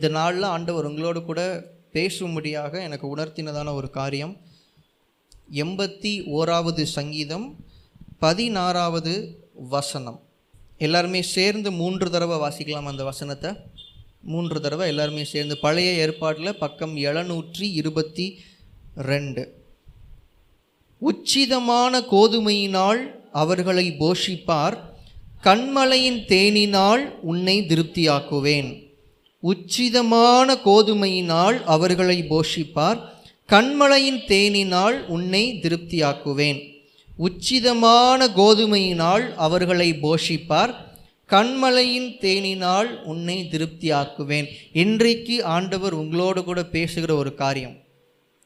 இந்த நாளில் ஆண்டவர் உங்களோடு கூட பேசும்படியாக எனக்கு உணர்த்தினதான ஒரு காரியம். எண்பத்தி ஓராவது சங்கீதம் பதினாறாவது வசனம். எல்லாருமே சேர்ந்து மூன்று தடவை வாசிக்கலாம் அந்த வசனத்தை. மூன்று தடவை எல்லாருமே சேர்ந்து. பழைய ஏற்பாட்டில் பக்கம் எழுநூற்றி இருபத்தி ரெண்டு. உச்சிதமான கோதுமையினால் அவர்களை போஷிப்பார். கண்மலையின் தேனினால் உன்னை திருப்தியாக்குவேன். உச்சிதமான கோதுமையினால் அவர்களை போஷிப்பார். கண்மலையின் தேனினால் உன்னை திருப்தியாக்குவேன். உச்சிதமான கோதுமையினால் அவர்களை போஷிப்பார். கண்மலையின் தேனினால் உன்னை திருப்தியாக்குவேன். இன்றைக்கு ஆண்டவர் உங்களோடு கூட பேசுகிற ஒரு காரியம்.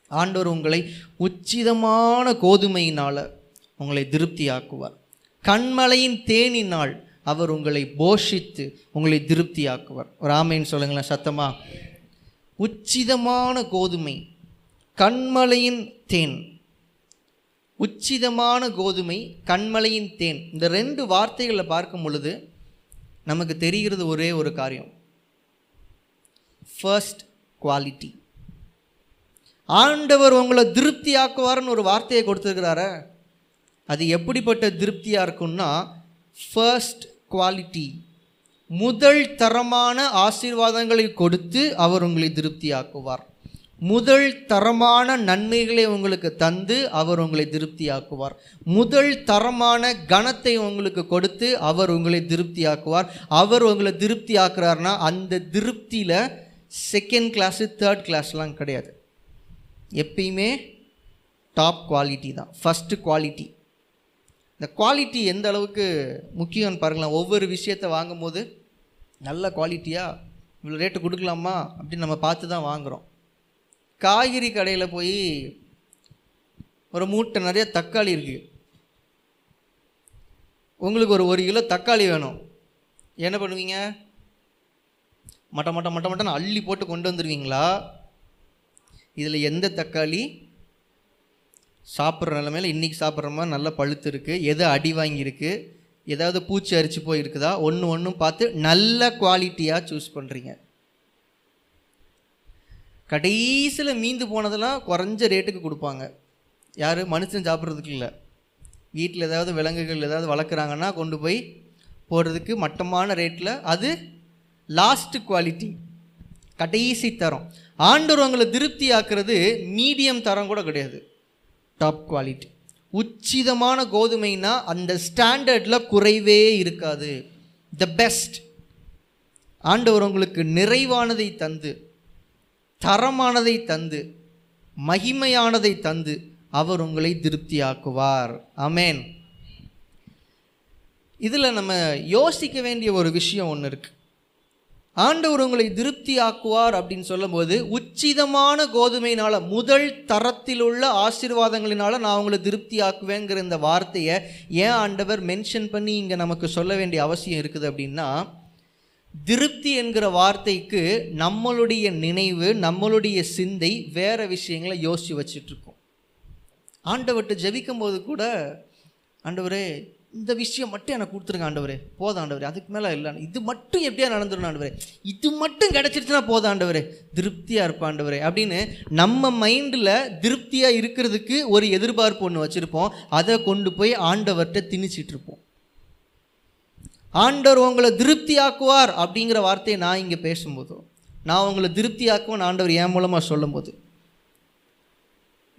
ஆண்டவர் உங்களை உச்சிதமான கோதுமையினால் உங்களை திருப்தியாக்குவார். கண்மலையின் தேனினால் அவர் உங்களை போஷித்து உங்களை திருப்தியாக்குவார். ஒரு ஆமைன்னு சொல்லுங்களேன் சத்தமா? உச்சிதமான கோதுமை கண்மலையின் தேன். உச்சிதமான கோதுமை கண்மலையின் தேன். இந்த ரெண்டு வார்த்தைகளை பார்க்கும் பொழுது நமக்கு தெரிகிறது ஒரே ஒரு காரியம். ஃபர்ஸ்ட் குவாலிட்டி ஆண்டவர் உங்களை திருப்தியாக்குவார்னு ஒரு வார்த்தையை கொடுத்துருக்கிறார. அது எப்படிப்பட்ட திருப்தியாக இருக்கும்னா ஃபர்ஸ்ட் குவாலிட்டி முதல் தரமான ஆசீர்வாதங்களை கொடுத்து அவர் உங்களை திருப்தியாக்குவார். முதல் தரமான நன்மைகளை உங்களுக்கு தந்து அவர் உங்களை திருப்தியாக்குவார். முதல் தரமான கணத்தை உங்களுக்கு கொடுத்து அவர் உங்களை திருப்தியாக்குவார். அவர் உங்களை திருப்தியாக்குறாருனா அந்த திருப்தியில் செகண்ட் கிளாஸு தேர்ட் கிளாஸ்லாம் கிடையாது. எப்பயுமே டாப் குவாலிட்டி தான். ஃபஸ்ட்டு குவாலிட்டி இந்த குவாலிட்டி எந்த அளவுக்கு முக்கியம்னு பாருங்களேன் ஒவ்வொரு விஷயத்தை வாங்கும்போது நல்ல குவாலிட்டியாக இவ்வளோ ரேட்டு கொடுக்கலாமா அப்படின்னு நம்ம பார்த்து தான் வாங்குகிறோம் காய்கறி கடையில் போய் ஒரு மூட்டை நிறைய தக்காளி இருக்குது உங்களுக்கு ஒரு ஒரு கிலோ தக்காளி வேணும் என்ன பண்ணுவீங்க மட்ட மட்ட மட்ட மட்டன்னு அள்ளி போட்டு கொண்டு வந்துடுவீங்களா இதில் எந்த தக்காளி சாப்பிட்ற நிலமையில இன்றைக்கி சாப்பிட்ற மாதிரி நல்லா பழுத்து இருக்குது எது அடி வாங்கியிருக்கு? ஏதாவது பூச்சி அரிச்சு போயிருக்குதா? ஒன்று ஒன்றும் பார்த்து நல்ல குவாலிட்டியாக சூஸ் பண்ணுறீங்க கடைசியில் மீந்து போனதெல்லாம் குறைஞ்ச ரேட்டுக்கு கொடுப்பாங்க. யார்? மனுஷன் சாப்பிட்றதுக்கு இல்லை. வீட்டில் ஏதாவது விலங்குகள் ஏதாவது வளர்க்குறாங்கன்னா கொண்டு போய் போடுறதுக்கு மட்டமான ரேட்டில் அது லாஸ்ட் குவாலிட்டி கடைசி தரம். ஆண்டவர் உங்களை திருப்தி ஆக்குறது மீடியம் தரம் கூட கிடையாது. டாப் குவாலிட்டி உச்சிதமான கோதுமைனா அந்த ஸ்டாண்டர்டில் குறைவே இருக்காது. த பெஸ்ட் ஆண்டவர் உங்களுக்கு நிறைவானதை தந்து தரமானதை தந்து மகிமையானதை தந்து அவர் உங்களை திருப்தியாக்குவார். அமேன் இதில் நம்ம யோசிக்க வேண்டிய ஒரு விஷயம் ஒன்று இருக்குது ஆண்டவர் உங்களை திருப்தி ஆக்குவார் அப்படின்னு சொல்லும்போது உச்சிதமான கோதுமையினால் முதல் தரத்தில் உள்ள ஆசீர்வாதங்களினால் நான் உங்களை திருப்தியாக்குவேங்கிற இந்த வார்த்தையை ஏன் ஆண்டவர் மென்ஷன் பண்ணி இங்கே நமக்கு சொல்ல வேண்டிய அவசியம் இருக்குது அப்படின்னா திருப்தி என்கிற வார்த்தைக்கு நம்மளுடைய நினைவு நம்மளுடைய சிந்தை வேறு விஷயங்களை யோசித்து வச்சிட்ருக்கோம் ஆண்டவர்கிட்ட ஜெபிக்கும் போது கூட ஆண்டவரே இந்த விஷயம் மட்டும் எனக்கு கொடுத்துருங்க ஆண்டவரே. போதும் அதுக்கு மேலே இல்லை. இது மட்டும் எப்படியா நடந்துடும் ஆண்டவரே. இது மட்டும் கிடச்சிருச்சுன்னா போதும் திருப்தியாக இருப்பாண்டவர் அப்படின்னு நம்ம மைண்டில் திருப்தியாக இருக்கிறதுக்கு ஒரு எதிர்பார்ப்பு ஒன்று வச்சுருப்போம். அதை கொண்டு போய் ஆண்டவர்கிட்ட திணிச்சிட்டு இருப்போம் ஆண்டவர் உங்களை திருப்தியாக்குவார் அப்படிங்கிற வார்த்தையை நான் இங்கே பேசும்போதும் நான் உங்களை திருப்தியாக்குவேன் ஆண்டவர் என் மூலமாக சொல்லும்போது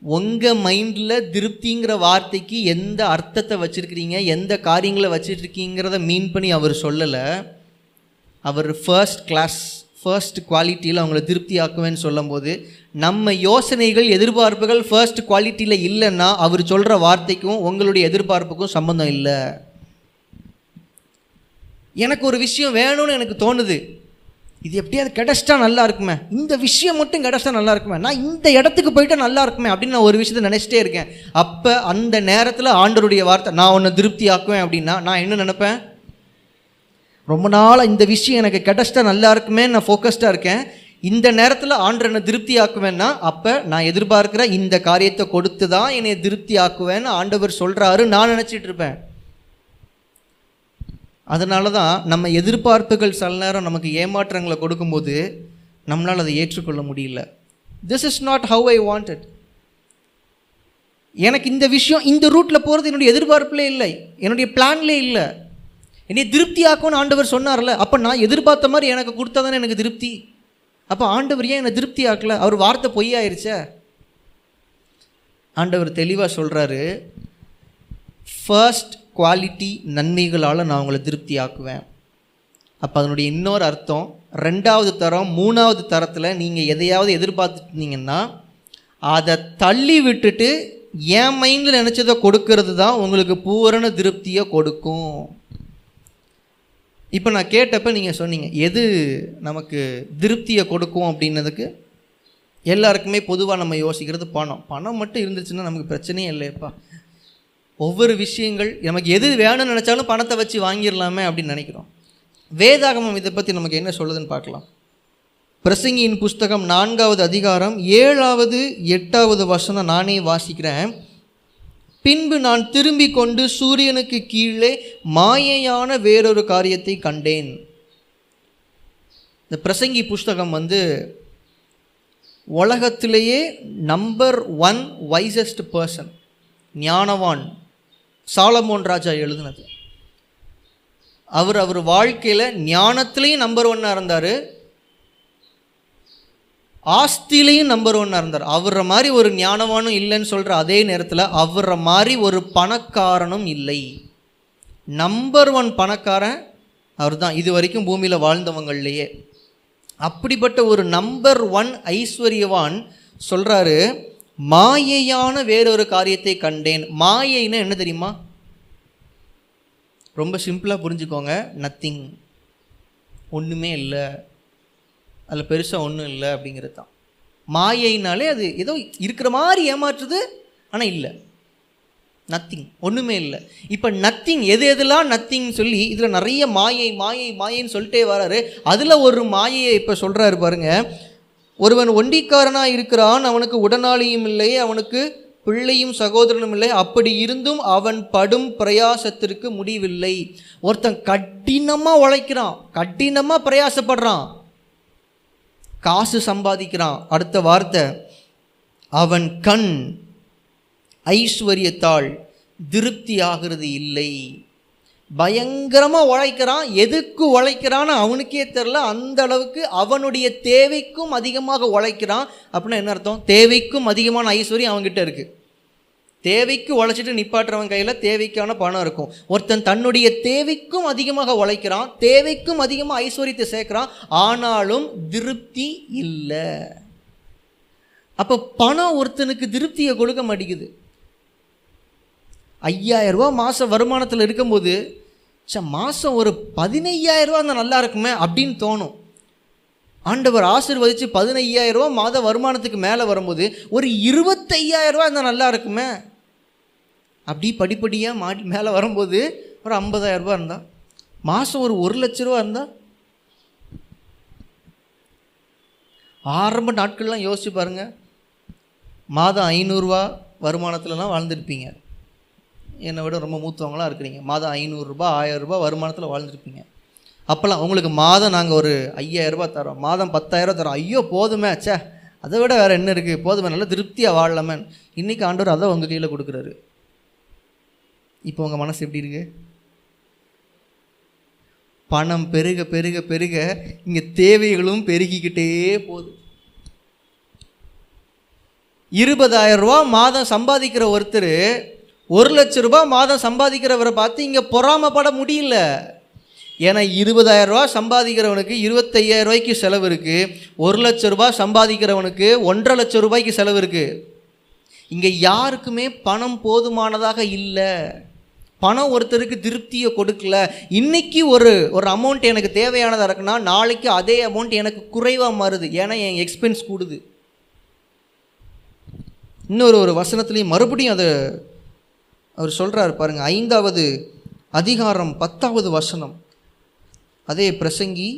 உங்கள் மைண்டில் திருப்திங்கிற வார்த்தைக்கு எந்த அர்த்தத்தை வச்சுருக்கிறீங்க எந்த காரியங்களை வச்சுட்ருக்கீங்கிறத மீன் பண்ணி அவர் சொல்லலை. அவர் ஃபர்ஸ்ட் கிளாஸ் ஃபர்ஸ்ட் குவாலிட்டியில் அவங்கள திருப்தி ஆக்குவேன்னு சொல்லும்போது நம்ம யோசனைகள் எதிர்பார்ப்புகள் ஃபர்ஸ்ட் குவாலிட்டியில் இல்லைன்னா அவர் சொல்கிற வார்த்தைக்கும் உங்களுடைய எதிர்பார்ப்புக்கும் சம்மந்தம் இல்லை. எனக்கு ஒரு விஷயம் வேணும்னு எனக்கு தோணுது. இது எப்படியாவது கிடச்சிட்டா நல்லா இருக்குமே? இந்த விஷயம் மட்டும் கிடச்சிட்டா நல்லா இருக்குமே? நான் இந்த இடத்துக்கு போயிட்டா நல்லா இருக்குமே அப்படின்னு நான் ஒரு விஷயத்தை நினச்சிட்டே இருக்கேன். அப்போ அந்த நேரத்தில் ஆண்டருடைய வார்த்தை நான் உன்னை திருப்தி ஆக்குவேன் அப்படின்னா நான் என்ன நினைப்பேன்? ரொம்ப நாளாக இந்த விஷயம் எனக்கு கிடச்சிட்டா நல்லா இருக்குமே நான் ஃபோக்கஸ்டாக இருக்கேன். இந்த நேரத்தில் ஆண்டர் என்னை திருப்தி ஆக்குவேன்னா அப்போ நான் எதிர்பார்க்குற இந்த காரியத்தை கொடுத்து தான் என்னை திருப்தி ஆக்குவேன்னு ஆண்டவர் சொல்கிறாரு நான் நினச்சிட்டு இருப்பேன். அதனால தான் நம்ம எதிர்பார்ப்புகள் சில நேரம் நமக்கு ஏமாற்றங்களை கொடுக்கும்போது நம்மளால் அதை ஏற்றுக்கொள்ள முடியல. This is not how I wanted எனக்கு இந்த விஷயம் இந்த ரூட்டில் போகிறது என்னுடைய எதிர்பார்ப்பிலே இல்லை. என்னுடைய பிளான்லே இல்லை. என்னை திருப்தி ஆக்கும்னு ஆண்டவர் சொன்னார்ல அப்போ நான் எதிர்பார்த்த மாதிரி எனக்கு கொடுத்தா தானே எனக்கு திருப்தி? அப்போ ஆண்டவர் ஏன் என்னை திருப்தி ஆக்கல அவர் வார்த்தை பொய்யாயிருச்சே. ஆண்டவர் தெளிவாக சொல்கிறாரு ஃபர்ஸ்ட் குவாலிட்டி நன்மைகளால் நான் உங்களை திருப்தி ஆக்குவேன் அப்போ அதனுடைய இன்னொரு அர்த்தம் ரெண்டாவது தரம் மூணாவது தரத்தில் நீங்கள் எதையாவது எதிர்பார்த்துருந்தீங்கன்னா அதை தள்ளி விட்டுட்டு என் மைண்டில் நினச்சதை கொடுக்கறது தான் உங்களுக்கு பூரண திருப்தியை கொடுக்கும். இப்போ நான் கேட்டப்ப நீங்கள் சொன்னீங்க எது நமக்கு திருப்தியை கொடுக்கும் அப்படின்னதுக்கு? எல்லாருக்குமே பொதுவாக நம்ம யோசிக்கிறது பணம். பணம் மட்டும் இருந்துச்சுன்னா நமக்கு பிரச்சனையே இல்லையப்பா. ஒவ்வொரு விஷயங்கள் நமக்கு எது வேணும்னு நினச்சாலும் பணத்தை வச்சு வாங்கிடலாமே அப்படின்னு நினைக்கிறோம். வேதாகமம் இதை பற்றி நமக்கு என்ன சொல்லுதுன்னு பார்க்கலாம். பிரசங்கியின் புஸ்தகம் நான்காவது அதிகாரம் ஏழாவது எட்டாவது வசனம் நானே வாசிக்கிறேன். பின்பு நான் திரும்பி கொண்டு சூரியனுக்கு கீழே மாயையான வேறொரு காரியத்தை கண்டேன். இந்த பிரசங்கி புஸ்தகம் வந்து உலகத்திலேயே நம்பர் ஒன் வைசஸ்ட் பர்சன் ஞானவான். சாலமோன் ராஜா எழுதினது. அவர் அவர் வாழ்க்கையில் ஞானத்திலையும் நம்பர் ஒன்னாக இருந்தார். ஆஸ்திலையும் நம்பர் ஒன்னாக இருந்தார். அவரை மாதிரி ஒரு ஞானவானும் இல்லைன்னு சொல்கிற அதே நேரத்தில் அவரை மாதிரி ஒரு பணக்காரனும் இல்லை. நம்பர் ஒன் பணக்காரன் அவர் தான் இது வரைக்கும் பூமியில் வாழ்ந்தவங்கள்லையே. அப்படிப்பட்ட ஒரு நம்பர் ஒன் ஐஸ்வர்யவான் சொல்கிறாரு மாயையான வேறொரு காரியத்தை கண்டேன். மாயைன்னா என்ன தெரியுமா? ரொம்ப சிம்பிளாக புரிஞ்சுக்கோங்க. நத்திங் ஒன்றுமே இல்லை. அதில் பெருசாக ஒன்றும் இல்லை அப்படிங்கிறது தான் மாயைனாலே அது ஏதோ இருக்கிற மாதிரி ஏமாற்றுது ஆனால் இல்லை. நத்திங் ஒன்றுமே இல்லை. இப்போ நத்திங் எது எதெல்லாம் நத்திங் சொல்லி இதில் நிறைய மாயை மாயை மாயைன்னு சொல்லிட்டே வராரு. அதில் ஒரு மாயையை இப்போ சொல்கிறாரு பாருங்கள் ஒருவன் ஒண்டிக்காரனாக இருக்கிறான் அவனுக்கு உடனாளியும் இல்லை அவனுக்கு பிள்ளையும் சகோதரனும் இல்லை. அப்படி இருந்தும் அவன் படும் பிரயாசத்திற்கு முடிவில்லை. ஒருத்தன் கடினமாக உழைக்கிறான் கடினமாக பிரயாசப்படுறான் காசு சம்பாதிக்கிறான். அடுத்த வார்த்தை அவன் கண் ஐஸ்வர்யத்தால் திருப்தி ஆகிறது இல்லை. பயங்கரமாக உழைக்கிறான். எதுக்கு உழைக்கிறான்னு அவனுக்கே தெரில அந்த அளவுக்கு அவனுடைய தேவைக்கும் அதிகமாக உழைக்கிறான். அப்படின்னா என்ன அர்த்தம்? தேவைக்கும் அதிகமான ஐஸ்வர்யம் அவன்கிட்ட இருக்குது தேவைக்கு உழைச்சிட்டு நிப்பாட்டுறவன் கையில் தேவைக்கான பணம் இருக்கும். ஒருத்தன் தன்னுடைய தேவைக்கும் அதிகமாக உழைக்கிறான். தேவைக்கும் அதிகமாக ஐஸ்வர்யத்தை சேர்க்குறான். ஆனாலும் திருப்தி இல்லை. அப்போ பணம் ஒருத்தனுக்கு திருப்தியை கொடுக்க மாட்டேங்குது. ஐயாயிரரூபா மாதம் வருமானத்தில் இருக்கும்போது சே மாதம் ஒரு பதினையாயிரரூபா இருந்தால் நல்லா இருக்குமே அப்படின்னு தோணும். ஆண்டவர் ஆசிர்வதித்து பதினையாயிரம் ரூபா மாத வருமானத்துக்கு மேலே வரும்போது ஒரு இருபத்தையாயிரரூபா இருந்தால் நல்லா இருக்குமே? அப்படி படிப்படியாக மாடி மேலே வரும்போது ஒரு ஐம்பதாயிரரூபா இருந்தால் மாதம் ஒரு ஒரு லட்ச ரூபா இருந்தால் ஆரம்ப நாட்கள்லாம் யோசிச்சு பாருங்கள் மாதம் ஐநூறுரூவா வருமானத்துலலாம் வாழ்ந்துருப்பீங்க. என்னை விட ரொம்ப மூத்தவங்களாக இருக்கிறீங்க. மாதம் ஐநூறுரூபா ஆயிரரூபா வருமானத்தில் வாழ்ந்துருப்பீங்க. அப்போல்லாம் உங்களுக்கு மாதம் நாங்கள் ஒரு ஐயாயிரரூபா தரோம் மாதம் பத்தாயிரரூபா தரோம் ஐயோ போதுமே ச்சே. அதை விட வேறு என்ன இருக்குது போதுமே நல்லா திருப்தியாக வாழலாமே இன்றைக்கி ஆண்டவர் அதை உங்கள் கையில் கொடுக்குறாரு. இப்போ உங்கள் மனசு எப்படி இருக்கு? பணம் பெருக பெருக பெருக இங்கே தேவைகளும் பெருகிக்கிட்டே போகுது. இருபதாயிரம் ரூபா மாதம் சம்பாதிக்கிற ஒருத்தர் ஒரு லட்ச ரூபாய் மாதம் சம்பாதிக்கிறவரை பார்த்து இங்கே பொறாமப்பட முடியல. ஏன்னா இருபதாயிரம் ரூபா சம்பாதிக்கிறவனுக்கு இருபத்தையாயிரம் ரூபாய்க்கு செலவு இருக்குது ஒரு லட்ச ரூபாய் சம்பாதிக்கிறவனுக்கு ஒன்றரை லட்சம் ரூபாய்க்கு செலவு இருக்குது இங்கே யாருக்குமே பணம் போதுமானதாக இல்லை. பணம் ஒருத்தருக்கு திருப்தியை கொடுக்கல. இன்றைக்கி ஒரு ஒரு அமௌண்ட் எனக்கு தேவையானதாக இருக்குன்னா நாளைக்கு அதே அமௌண்ட் எனக்கு குறைவாக மாறுது. ஏன்னா என் எக்ஸ்பென்ஸ் கூடுது. இன்னொரு ஒரு வசனத்துலேயும் மறுபடியும் அதை அவர் சொல்கிறார் பாருங்க ஐந்தாவது அதிகாரம் பத்தாவது வசனம். அதே பிரசங்கி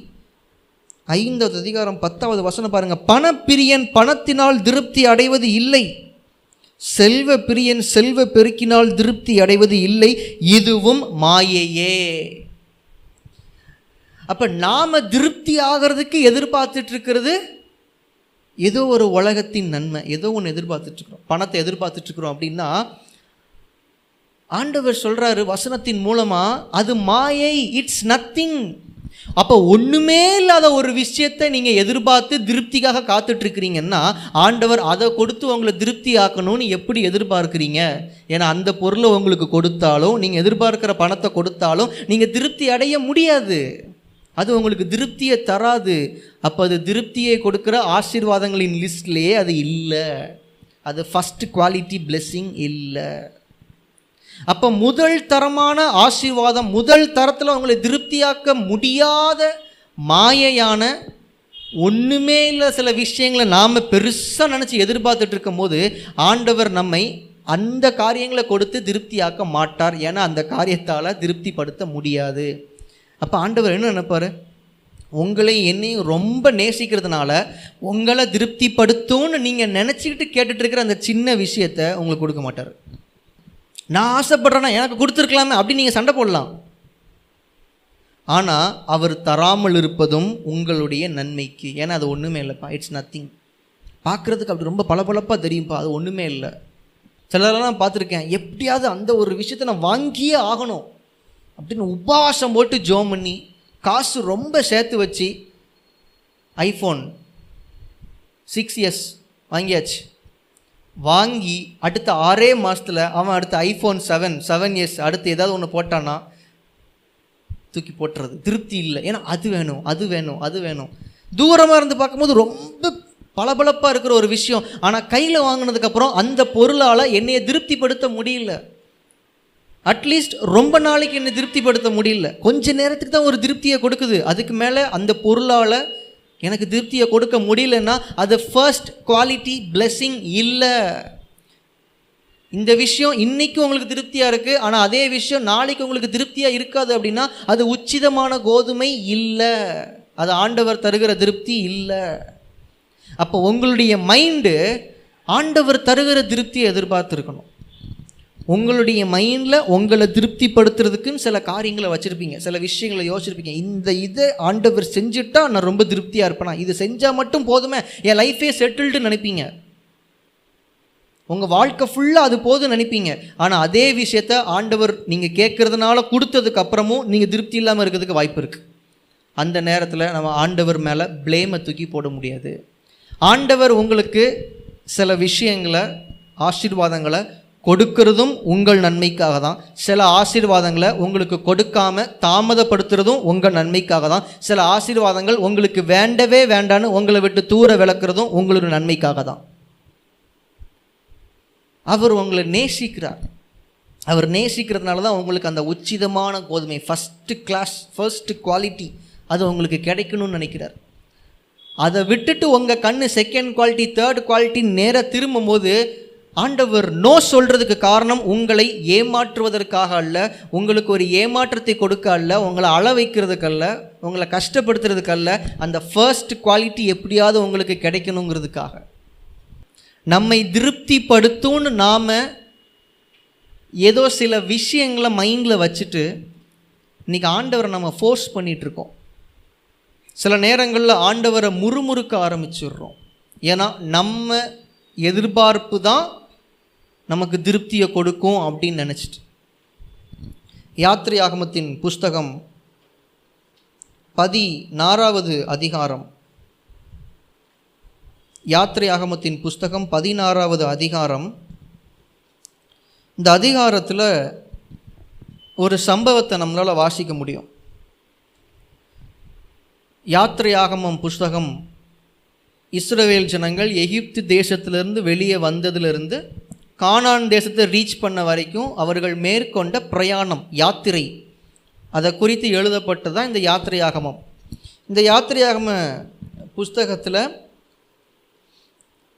ஐந்தாவது அதிகாரம் பத்தாவது வசனம் பாருங்க பணப்பிரியன் பணத்தினால் திருப்தி அடைவது இல்லை. செல்வ பிரியன் செல்வ பெருக்கினால் திருப்தி அடைவது இல்லை. இதுவும் மாயையே. அப்ப நாம திருப்தி ஆகிறதுக்கு எதிர்பார்த்துட்டு இருக்கிறது ஏதோ ஒரு உலகத்தின் நன்மை ஏதோ ஒன்று எதிர்பார்த்துட்ருக்குறோம் பணத்தை எதிர்பார்த்துட்ருக்குறோம் அப்படின்னா ஆண்டவர் சொல்கிறாரு வசனத்தின் மூலமாக அது மாயை இட்ஸ் நத்திங் அப்போ ஒன்றுமே இல்லாத ஒரு விஷயத்தை நீங்கள் எதிர்பார்த்து திருப்திக்காக காத்துட்ருக்கிறீங்கன்னா ஆண்டவர் அதை கொடுத்து உங்களை திருப்தி ஆக்கணும்னு எப்படி எதிர்பார்க்குறீங்க? ஏன்னா அந்த பொருளை உங்களுக்கு கொடுத்தாலும் நீங்கள் எதிர்பார்க்குற பணத்தை கொடுத்தாலும் நீங்கள் திருப்தி அடைய முடியாது. அது உங்களுக்கு திருப்தியை தராது. அப்போ அது திருப்தியை கொடுக்குற ஆசீர்வாதங்களின் லிஸ்ட்லேயே அது இல்லை. அது ஃபஸ்ட் குவாலிட்டி பிளெஸ்ஸிங் இல்லை. அப்போ முதல் தரமான ஆசீர்வாதம் முதல் தரத்தில் உங்களை திருப்தியாக்க முடியாத மாயையான ஒன்றுமே இல்லை சில விஷயங்களை நாம் பெருசாக நினச்சி எதிர்பார்த்துட்டு இருக்கும்போது ஆண்டவர் நம்மை அந்த காரியங்களை கொடுத்து திருப்தியாக்க மாட்டார். ஏன்னா அந்த காரியத்தால் திருப்திப்படுத்த முடியாது. அப்போ ஆண்டவர் என்ன நினைப்பார்? உங்களை என்னையும் ரொம்ப நேசிக்கிறதுனால உங்களை திருப்திப்படுத்தும்னு நீங்கள் நினச்சிக்கிட்டு கேட்டுட்ருக்கிற அந்த சின்ன விஷயத்தை உங்களுக்கு கொடுக்க மாட்டார். நான் ஆசைப்படுறேன்னா எனக்கு கொடுத்துருக்கலாமே அப்படி நீங்கள் சண்டை போடலாம். ஆனால் அவர் தராமல் இருப்பதும் உங்களுடைய நன்மைக்கு. ஏன்னா அது ஒன்றுமே இல்லைப்பா. இட்ஸ் நத்திங் பார்க்குறதுக்கு அப்படி ரொம்ப பளபளப்பாக தெரியும்ப்பா அது ஒன்றுமே இல்லை. சிலரெல்லாம் பார்த்துருக்கேன். எப்படியாவது அந்த ஒரு விஷயத்தை நான் வாங்கியே ஆகணும். அப்படின்னு உபவாசம் போட்டு ஜோம் பண்ணி காசு ரொம்ப சேர்த்து வச்சு ஐஃபோன் சிக்ஸ் இயர்ஸ் வாங்கியாச்சு. வாங்கி அடுத்த ஆறே மாதத்தில் அவன் அடுத்த ஐஃபோன் செவன் செவன் இயர்ஸ் அடுத்து ஏதாவது ஒன்று போட்டான்னா தூக்கி போட்டுறது. திருப்தி இல்லை. ஏன்னா அது வேணும் அது வேணும் அது வேணும். தூரமாக இருந்து பார்க்கும்போது ரொம்ப பளபளப்பாக இருக்கிற ஒரு விஷயம். ஆனால் கையில் வாங்கினதுக்கப்புறம் அந்த பொருளால் என்னையை திருப்திப்படுத்த முடியல. அட்லீஸ்ட் ரொம்ப நாளைக்கு என்னை திருப்திப்படுத்த முடியல. கொஞ்ச நேரத்துக்கு தான் ஒரு திருப்தியை கொடுக்குது. அதுக்கு மேலே அந்த பொருளால் எனக்கு திருப்தியை கொடுக்க முடியலன்னா அது ஃபர்ஸ்ட் குவாலிட்டி பிளெஸ்ஸிங் இல்லை. இந்த விஷயம் இன்றைக்கும் உங்களுக்கு திருப்தியாக இருக்குது ஆனால் அதே விஷயம் நாளைக்கு உங்களுக்கு திருப்தியாக இருக்காது அப்படின்னா அது உச்சிதமான கோதுமை இல்லை. அது ஆண்டவர் தருகிற திருப்தி இல்லை. அப்போ உங்களுடைய மைண்டு ஆண்டவர் தருகிற திருப்தியை எதிர்பார்த்துருக்கணும். உங்களுடைய மைண்டில் உங்களை திருப்திப்படுத்துறதுக்குன்னு சில காரியங்களை வச்சுருப்பீங்க. சில விஷயங்களை யோசிச்சிருப்பீங்க. இந்த இதை ஆண்டவர் செஞ்சுட்டா நான் ரொம்ப திருப்தியாக இருப்பேனா? இது செஞ்சால் மட்டும் போதுமே? என் லைஃபே செட்டில்டு நினைப்பீங்க. உங்கள் வாழ்க்கை ஃபுல்லாக அது போதும் நினைப்பீங்க. ஆனால் அதே விஷயத்த ஆண்டவர் நீங்கள் கேட்குறதுனால கொடுத்ததுக்கு அப்புறமும் நீங்கள் திருப்தி இல்லாமல் இருக்கிறதுக்கு வாய்ப்பு இருக்குது அந்த நேரத்தில் நம்ம ஆண்டவர் மேலே ப்ளேமை தூக்கி போட முடியாது. ஆண்டவர் உங்களுக்கு சில விஷயங்களை ஆசீர்வாதங்களை கொடுக்கறதும் உங்கள் நன்மைக்காக தான் சில ஆசீர்வாதங்களை உங்களுக்கு கொடுக்காம தாமதப்படுத்துறதும் உங்கள் நன்மைக்காக தான் சில ஆசீர்வாதங்கள் உங்களுக்கு வேண்டவே வேண்டான்னு உங்களை விட்டு தூர விளக்குறதும் உங்களோட நன்மைக்காக தான் அவர் உங்களை நேசிக்கிறார். அவர் நேசிக்கிறதுனால தான் உங்களுக்கு அந்த உச்சிதமான கோதுமை ஃபஸ்ட்டு கிளாஸ் ஃபர்ஸ்ட் குவாலிட்டி அது உங்களுக்கு கிடைக்கணும்னு நினைக்கிறார். அதை விட்டுட்டு உங்கள் கண்ணு செகண்ட் குவாலிட்டி தேர்ட் குவாலிட்டி நேராக திரும்பும்போது ஆண்டவர் நோ சொல்கிறதுக்கு காரணம் உங்களை ஏமாற்றுவதற்காக அல்ல உங்களுக்கு ஒரு ஏமாற்றத்தை கொடுக்க அல்ல உங்களை அள வைக்கிறதுக்கல்ல உங்களை கஷ்டப்படுத்துறதுக்கல்ல அந்த ஃபர்ஸ்ட் குவாலிட்டி எப்படியாவது உங்களுக்கு கிடைக்கணுங்கிறதுக்காக. நம்மை திருப்திப்படுத்தும்னு நாம் ஏதோ சில விஷயங்களை மைண்டில் வச்சுட்டு இன்றைக்கி ஆண்டவரை நம்ம ஃபோர்ஸ் பண்ணிகிட்ருக்கோம் சில நேரங்களில் ஆண்டவரை முறுமுறுக்க ஆரம்பிச்சிடுறோம். ஏன்னா நம்ம எதிர்பார்ப்பு தான் நமக்கு திருப்தியை கொடுக்கும் அப்படின்னு நினச்சிட்டு. யாத்திரை ஆகமத்தின் புஸ்தகம் பதினாறாவது அதிகாரம். யாத்திரை ஆகமத்தின் புஸ்தகம் பதினாறாவது அதிகாரம். இந்த அதிகாரத்தில் ஒரு சம்பவத்தை நம்மளால் வாசிக்க முடியும். யாத்திரை ஆகமம் புஸ்தகம் இஸ்ரவேல் ஜனங்கள் எகிப்து தேசத்திலிருந்து வெளியே வந்ததிலிருந்து கானான் தேசத்தை ரீச் பண்ண வரைக்கும் அவர்கள் மேற்கொண்ட பிரயாணம் யாத்திரை. அதை குறித்து எழுதப்பட்டதான் இந்த யாத்திரை ஆகமம் இந்த யாத்திரையாகம புஸ்தகத்தில்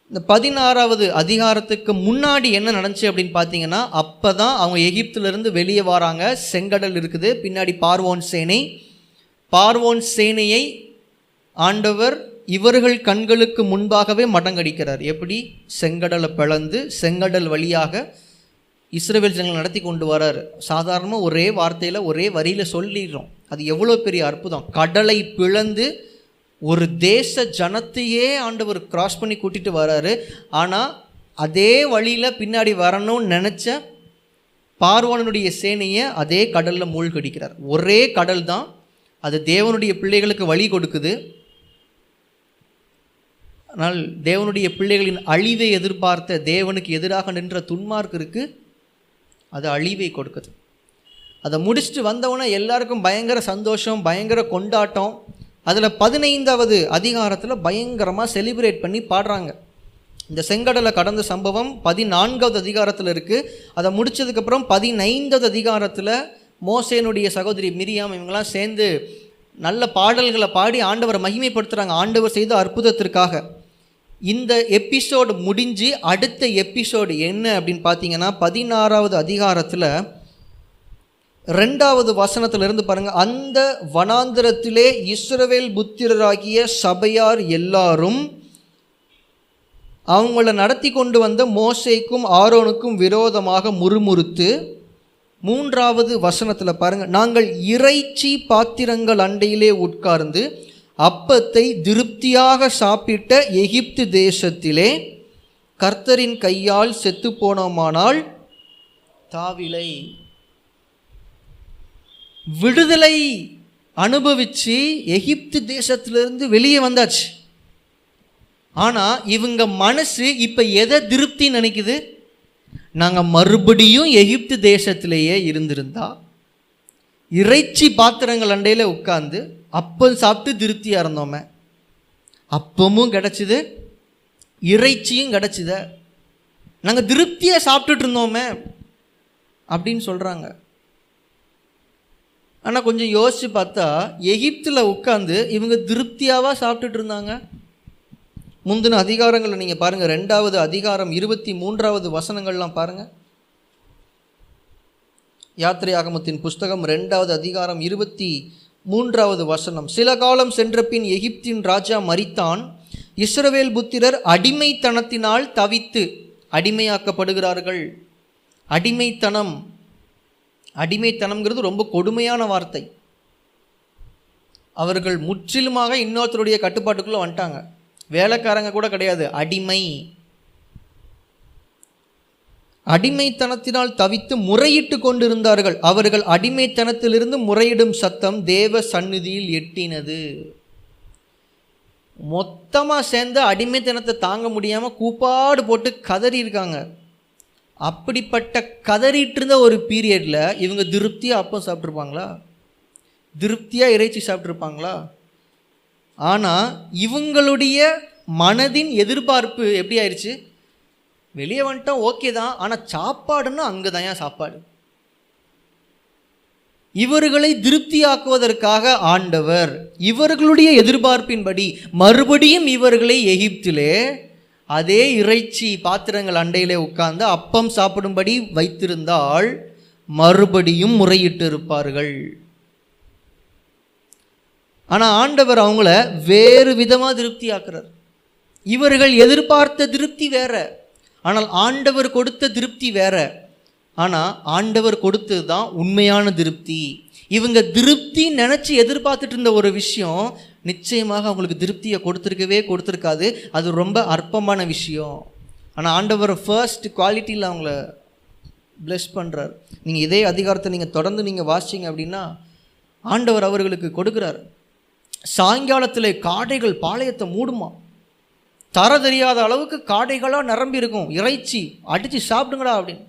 இந்த பதினாறாவது அதிகாரத்துக்கு முன்னாடி என்ன நடந்துச்சு அப்படின்னு பார்த்தீங்கன்னா அப்போ தான் அவங்க எகிப்திலிருந்து வெளியே வராங்க. செங்கடல் இருக்குது பின்னாடி பார்வோன் சேனை. பார்வோன் சேனையை ஆண்டவர் இவர்கள் கண்களுக்கு முன்பாகவே மடங்கடிக்கிறார். எப்படி? செங்கடலை பிளந்து செங்கடல் வழியாக இஸ்ரேல் ஜனங்கள் நடத்தி கொண்டு வரார். சாதாரணமாக ஒரே வார்த்தையில் ஒரே வரியில் சொல்லிடுறோம். அது எவ்வளோ பெரிய அற்புதம். கடலை பிளந்து ஒரு தேச ஜனத்தையே ஆண்டவர் கிராஸ் பண்ணி கூட்டிகிட்டு வராரு. ஆனால் அதே வழியில் பின்னாடி வரணும்னு நினச்ச பார்வோனுடைய சேனையை அதே கடலில் மூழ்கடிக்கிறார். ஒரே கடல் தான் அது தேவனுடைய பிள்ளைகளுக்கு வழி கொடுக்குது. ஆனால் தேவனுடைய பிள்ளைகளின் அழிவை எதிர்பார்த்த தேவனுக்கு எதிராக நின்ற துன்மார்க்கருக்கு அது அழிவை கொடுக்குது. அதை முடிச்சுட்டு வந்தவொடனே எல்லாருக்கும் பயங்கர சந்தோஷம் பயங்கர கொண்டாட்டம். அதில் பதினைந்தாவது அதிகாரத்தில் பயங்கரமாக செலிப்ரேட் பண்ணி பாடுறாங்க. இந்த செங்கடலை கடந்த சம்பவம் பதினான்காவது அதிகாரத்தில் இருக்குது அதை முடிச்சதுக்கப்புறம் பதினைந்தாவது அதிகாரத்தில் மோசேனுடைய சகோதரி மிரியாம் இவங்கெல்லாம் சேர்ந்து நல்ல பாடல்களை பாடி ஆண்டவரை மகிமைப்படுத்துகிறாங்க ஆண்டவர் செய்த அற்புதத்திற்காக. இந்த எபிசோடு முடிஞ்சு அடுத்த எபிசோடு என்ன அப்படின்னு பார்த்தீங்கன்னா பதினாறாவது அதிகாரத்தில் ரெண்டாவது வசனத்திலிருந்து பாருங்கள் அந்த வனாந்திரத்திலே இஸ்ரவேல் புத்திரராகிய சபையார் எல்லாரும் அவங்கள நடத்தி கொண்டு வந்த மோசைக்கும் ஆரோனுக்கும் விரோதமாக முறுமுறுத்து மூன்றாவது வசனத்தில் பாருங்கள் நாங்கள் இறைச்சி பாத்திரங்கள் அண்டையிலே உட்கார்ந்து அப்பத்தை திருப்தியாக சாப்பிட்ட எகிப்து தேசத்திலே கர்த்தரின் கையால் செத்து போனோமானால் தாவிலை விடுதலை அனுபவிச்சு எகிப்து தேசத்திலிருந்து வெளியே வந்தாச்சு. ஆனால் இவங்க மனசு இப்போ எதை திருப்தி நினைக்குது? நாங்கள் மறுபடியும் எகிப்து தேசத்திலேயே இருந்திருந்தா இறைச்சி பாத்திரங்கள் அண்டையில் உட்காந்து அப்பம் சாப்பிட்டு திருப்தியாக இருந்தோமே? அப்பமும் கிடச்சிது இறைச்சியும் கிடச்சித? நாங்கள் திருப்தியாக சாப்பிட்டுட்டு இருந்தோமே? அப்படின்னு சொல்கிறாங்க ஆனால் கொஞ்சம் யோசித்து பார்த்தா எகிப்தில் உட்காந்து இவங்க திருப்தியாவாக சாப்பிட்டுட்டு இருந்தாங்க? முந்தின அதிகாரங்களை நீங்கள் பாருங்கள் ரெண்டாவது அதிகாரம் இருபத்தி மூன்றாவது வசனங்கள்லாம் பாருங்கள் யாத்திரை ஆகமத்தின் புஸ்தகம் ரெண்டாவது அதிகாரம் இருபத்தி மூன்றாவது வசனம். சில காலம் சென்ற பின் எகிப்தின் ராஜா மரித்தான். இஸ்ரவேல் புத்திரர் அடிமைத்தனத்தினால் தவித்து அடிமையாக்கப்படுகிறார்கள். அடிமைத்தனம். அடிமைத்தனம்ங்கிறது ரொம்ப கொடுமையான வார்த்தை. அவர்கள் முற்றிலுமாக இன்னொருத்தருடைய கட்டுப்பாட்டுக்குள்ளே வந்துட்டாங்க. வேலைக்காரங்க கூட கிடையாது. அடிமை. அடிமைத்தனத்தினால் தவித்து முறையிட்டு கொண்டிருந்தார்கள். அவர்கள் அடிமைத்தனத்திலிருந்து முறையிடும் சத்தம் தேவ சந்நிதியில் எட்டினது. மொத்தமாக சேர்ந்து அடிமைத்தனத்தை தாங்க முடியாமல் கூப்பாடு போட்டு கதறி இருக்காங்க அப்படிப்பட்ட கதறிட்டு இருந்த ஒரு பீரியடில் இவங்க திருப்தியாக அப்பம் சாப்பிட்ருப்பாங்களா திருப்தியாக இறைச்சி சாப்பிட்ருப்பாங்களா ஆனால் இவங்களுடைய மனதின் எதிர்பார்ப்பு எப்படி ஆயிடுச்சு வெளியே வந்துட்டோம் ஓகே தான். ஆனால் சாப்பாடுன்னா அங்கே தான் சாப்பாடு? இவர்களை திருப்தியாக்குவதற்காக ஆண்டவர் இவர்களுடைய எதிர்பார்ப்பின்படி மறுபடியும் இவர்களை எகிப்திலே அதே இறைச்சி பாத்திரங்கள் அண்டையிலே உட்கார்ந்து அப்பம் சாப்பிடும்படி வைத்திருந்தால் மறுபடியும் முறையிட்டு இருப்பார்கள் ஆனால் ஆண்டவர் அவங்கள வேறு விதமாக திருப்தி ஆக்குறார் இவர்கள் எதிர்பார்த்த திருப்தி வேற. ஆனால் ஆண்டவர் கொடுத்த திருப்தி வேற. ஆனால் ஆண்டவர் கொடுத்தது தான் உண்மையான திருப்தி. இவங்க திருப்தி நினச்சி எதிர்பார்த்துட்டு இருந்த ஒரு விஷயம் நிச்சயமாக அவங்களுக்கு திருப்தியை கொடுத்துருக்கவே கொடுத்துருக்காது. அது ரொம்ப அற்பமான விஷயம். ஆனால் ஆண்டவர் ஃபர்ஸ்ட் குவாலிட்டியில் அவங்கள ப்ளெஸ் பண்ணுறார் நீங்கள் இதே அதிகாரத்தை நீங்கள் தொடர்ந்து நீங்கள் வாசிங்க அப்படின்னா ஆண்டவர் அவர்களுக்கு கொடுக்குறார். சாயங்காலத்தில் காடைகள் பாளையத்தை மூடுமா? தர தெரியாத அளவுக்கு காடைகளாக நிரம்பி இருக்கும். இறைச்சி அடித்து சாப்பிடுங்கடா அப்படின்னு.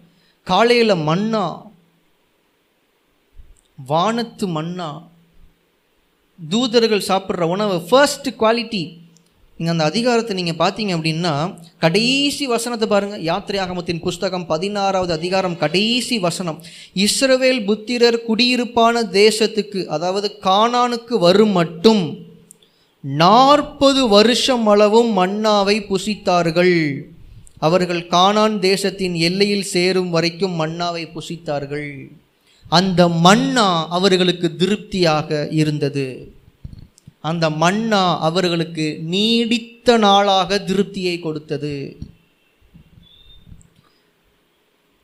காலையில் மண்ணா வானத்து மண்ணா தூதர்கள் சாப்பிட்ற உணவு ஃபர்ஸ்ட் குவாலிட்டி நீங்கள் அந்த அதிகாரத்தை நீங்கள் பார்த்தீங்க அப்படின்னா கடைசி வசனத்தை பாருங்கள் யாத்திரையாகமத்தின் புஸ்தகம் பதினாறாவது அதிகாரம் கடைசி வசனம். இஸ்ரவேல் புத்திரர் குடியிருப்பான தேசத்துக்கு அதாவது கானானுக்கு வரும் மட்டும் நாற்பது வருஷம் அளவும் மன்னாவை புசித்தார்கள். அவர்கள் கானான் தேசத்தின் எல்லையில் சேரும் வரைக்கும் மன்னாவை புசித்தார்கள். அந்த மன்னா அவர்களுக்கு திருப்தியாக இருந்தது. அந்த மன்னா அவர்களுக்கு நீடித்த நாளாக திருப்தியை கொடுத்தது.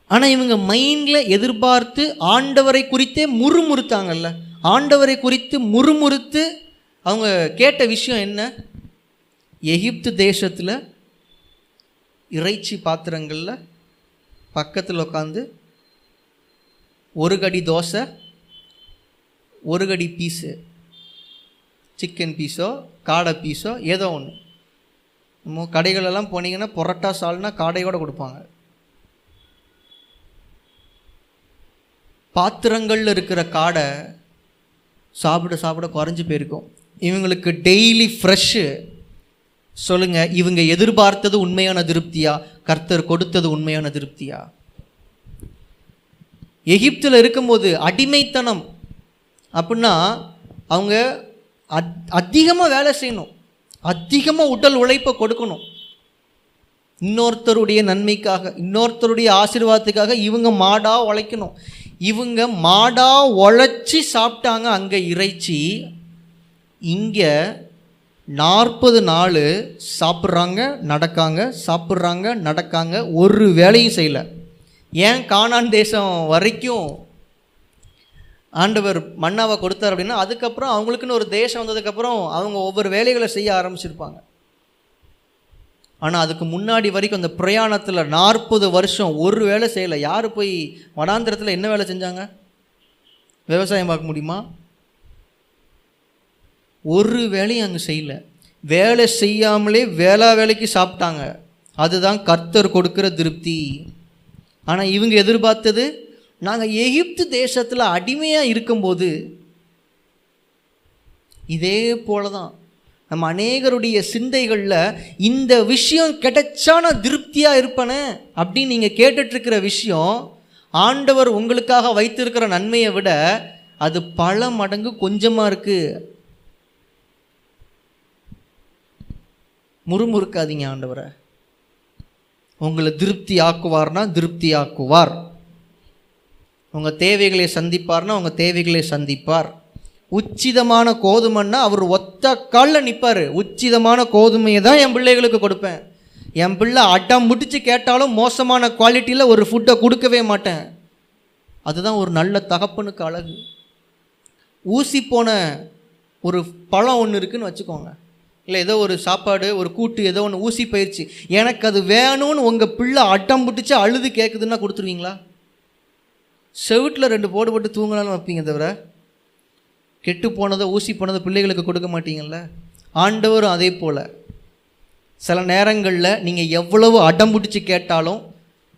ஆனால் இவங்க மைண்டில் எதிர்பார்த்து ஆண்டவரை குறித்தே முறுமுறுத்தாங்கல்ல. ஆண்டவரை குறித்து முறுமுறுத்து அவங்க கேட்ட விஷயம் என்ன? எகிப்து தேசத்தில் இறைச்சி பாத்திரங்களில் பக்கத்தில் உட்காந்து ஒரு கடி தோசை ஒரு கடி பீஸு சிக்கன் பீஸோ காடை பீஸோ ஏதோ ஒன்று நம்ம கடைகளெல்லாம் போனீங்கன்னா பொரோட்டா சால்னா காடையோடு கொடுப்பாங்க. பாத்திரங்களில் இருக்கிற காடை சாப்பிட சாப்பிட குறைஞ்சி போயிருக்கும். இவங்களுக்கு டெய்லி ஃப்ரெஷ்ஷு சொல்லுங்கள் இவங்க எதிர்பார்த்தது உண்மையான திருப்தியா? கர்த்தர் கொடுத்தது உண்மையான திருப்தியா? எகிப்தில் இருக்கும்போது அடிமைத்தனம். அப்படின்னா அவங்க அத் அதிகமாக வேலை செய்யணும். அதிகமாக உடல் உழைப்பை கொடுக்கணும். இன்னொருத்தருடைய நன்மைக்காக இன்னொருத்தருடைய ஆசீர்வாதத்துக்காக இவங்க மாடாக உழைக்கணும். இவங்க மாடாக உழைச்சி சாப்பிட்டாங்க அங்கே இறைச்சி இங்கே நாற்பது நாள் சாப்பிட்றாங்க நடக்காங்க சாப்பிட்றாங்க நடக்காங்க ஒரு வேலையும் செய்யலை. ஏன் காணான் தேசம் வரைக்கும் ஆண்டவர் மன்னாவை கொடுத்தார் அப்படின்னா அதுக்கப்புறம் அவங்களுக்குன்னு ஒரு தேசம் வந்ததுக்கப்புறம் அவங்க ஒவ்வொரு வேலைகளை செய்ய ஆரம்பிச்சிருப்பாங்க. ஆனால் அதுக்கு முன்னாடி வரைக்கும் அந்த பிரயாணத்தில் நாற்பது வருஷம் ஒரு வேலை செய்யலை. யார் போய் வனாந்திரத்தில் என்ன வேலை செஞ்சாங்க? விவசாயம் பார்க்க முடியுமா? ஒரு வேலையும் அங்கே செய்யல. வேலை செய்யாமலே வேளா வேலைக்கு சாப்பிட்டாங்க. அதுதான் கர்த்தர் கொடுக்குற திருப்தி. ஆனால் இவங்க எதிர்பார்த்தது நாங்கள் எகிப்து தேசத்தில் அடிமையாக இருக்கும்போது இதே போல தான் நம்ம அநேகருடைய சிந்தைகளில் இந்த விஷயம் கிடைச்சா நான் திருப்தியாக இருப்பேனே அப்படின்னு நீங்கள் கேட்டுட்ருக்கிற விஷயம் ஆண்டவர் உங்களுக்காக வைத்திருக்கிற நன்மையை விட அது பல மடங்கு கொஞ்சமாக இருக்குது முறுமுறுக்காதீங்க ஆண்டவரை. உங்களை திருப்தி ஆக்குவார்னா திருப்தி ஆக்குவார் உங்கள் தேவைகளை சந்திப்பார்னா உங்கள் தேவைகளை சந்திப்பார். உச்சிதமான கோதுமைன்னா அவர் ஒத்த காலில் நிற்பார் உச்சிதமான கோதுமையை தான் என் பிள்ளைகளுக்கு கொடுப்பேன். என் பிள்ளை அடம் முடிச்சு கேட்டாலும் மோசமான குவாலிட்டியில் ஒரு ஃபுட்டை கொடுக்கவே மாட்டேன். அதுதான் ஒரு நல்ல தகப்பனுக்கு அழகு. ஊசி போன ஒரு பழம் ஒன்று இருக்குன்னு வச்சுக்கோங்க. இல்லை ஏதோ ஒரு சாப்பாடு ஒரு கூட்டு ஏதோ ஒன்று ஊசி பயிற்சி. எனக்கு அது வேணும்னு உங்கள் பிள்ளை அட்டம் பிடிச்சி அழுது கேட்குதுன்னா கொடுத்துருவீங்களா? செவிட்டில் ரெண்டு போடு போட்டு தூங்கினாலும் வைப்பீங்க தவிர கெட்டு போனதை ஊசி போனதை பிள்ளைகளுக்கு கொடுக்க மாட்டீங்கல்ல? ஆண்டவரும் அதே போல். சில நேரங்களில் நீங்கள் எவ்வளவு அடம் பிடிச்சி கேட்டாலும்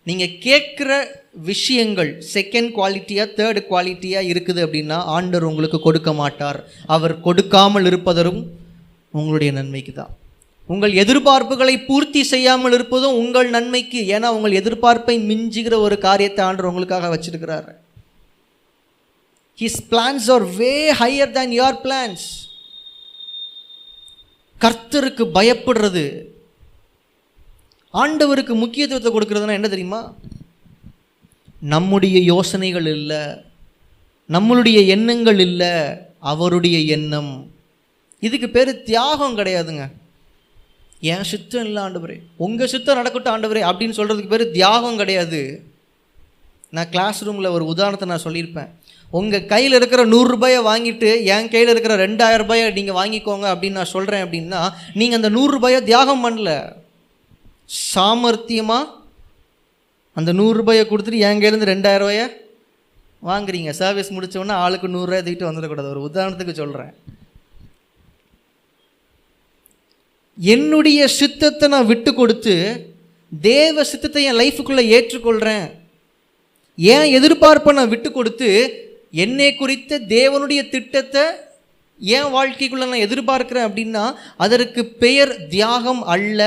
நீங்கள் கேட்குற விஷயங்கள் செகண்ட் குவாலிட்டியாக தேர்ட் குவாலிட்டியாக இருக்குது அப்படின்னா ஆண்டவர் உங்களுக்கு கொடுக்க மாட்டார். அவர் கொடுக்காமல் இருப்பதரும் உங்களுடைய நன்மைக்கு தான். உங்கள் எதிர்பார்ப்புகளை பூர்த்தி செய்யாமல் இருப்பதும் உங்கள் நன்மைக்கு. ஏன்னா உங்கள் எதிர்பார்ப்பை மிஞ்சுகிற ஒரு காரியத்தை ஆண்டு உங்களுக்காக வச்சிருக்கிறார். His plans are way higher than your plans கர்த்தருக்கு பயப்படுறது ஆண்டவருக்கு முக்கியத்துவத்தை கொடுக்கறதுனா என்ன தெரியுமா? நம்முடைய யோசனைகள் இல்லை நம்மளுடைய எண்ணங்கள் இல்லை அவருடைய எண்ணம் இதுக்கு பேர் தியாகம் கிடையாதுங்க. என் சுத்தம் இல்லை ஆண்டவரே? உங்கள் சுத்தம் நடக்கட்டும் ஆண்டவரே அப்படின்னு சொல்கிறதுக்கு பேர் தியாகம் கிடையாது. நான் கிளாஸ் ரூமில் ஒரு உதாரணத்தை நான் சொல்லியிருப்பேன். உங்கள் கையில் இருக்கிற நூறுரூபாயை வாங்கிட்டு என் கையில் இருக்கிற ரெண்டாயிரம் ரூபாயை நீங்கள் வாங்கிக்கோங்க அப்படின்னு நான் சொல்கிறேன் அப்படின்னா நீங்கள் அந்த நூறுரூபாயை தியாகம் பண்ணல. சாமர்த்தியமாக அந்த நூறுரூபாயை கொடுத்துட்டு என் கையிலேருந்து ரெண்டாயிரம் ரூபாயை வாங்குறீங்க. சர்வீஸ் முடித்தோடனே ஆளுக்கு நூறுரூவா தூக்கிட்டு வந்துடக்கூடாது. ஒரு உதாரணத்துக்கு சொல்கிறேன் என்னுடைய சித்தத்தை நான் விட்டு கொடுத்து தேவ சித்தத்தை என் லைஃபுக்குள்ளே ஏற்றுக்கொள்கிறேன் ஏன் எதிர்பார்ப்பை நான் விட்டு கொடுத்து என்னை குறித்த தேவனுடைய திட்டத்தை ஏன் வாழ்க்கைக்குள்ளே நான் எதிர்பார்க்கிறேன் அப்படின்னா அதற்கு பெயர் தியாகம் அல்ல.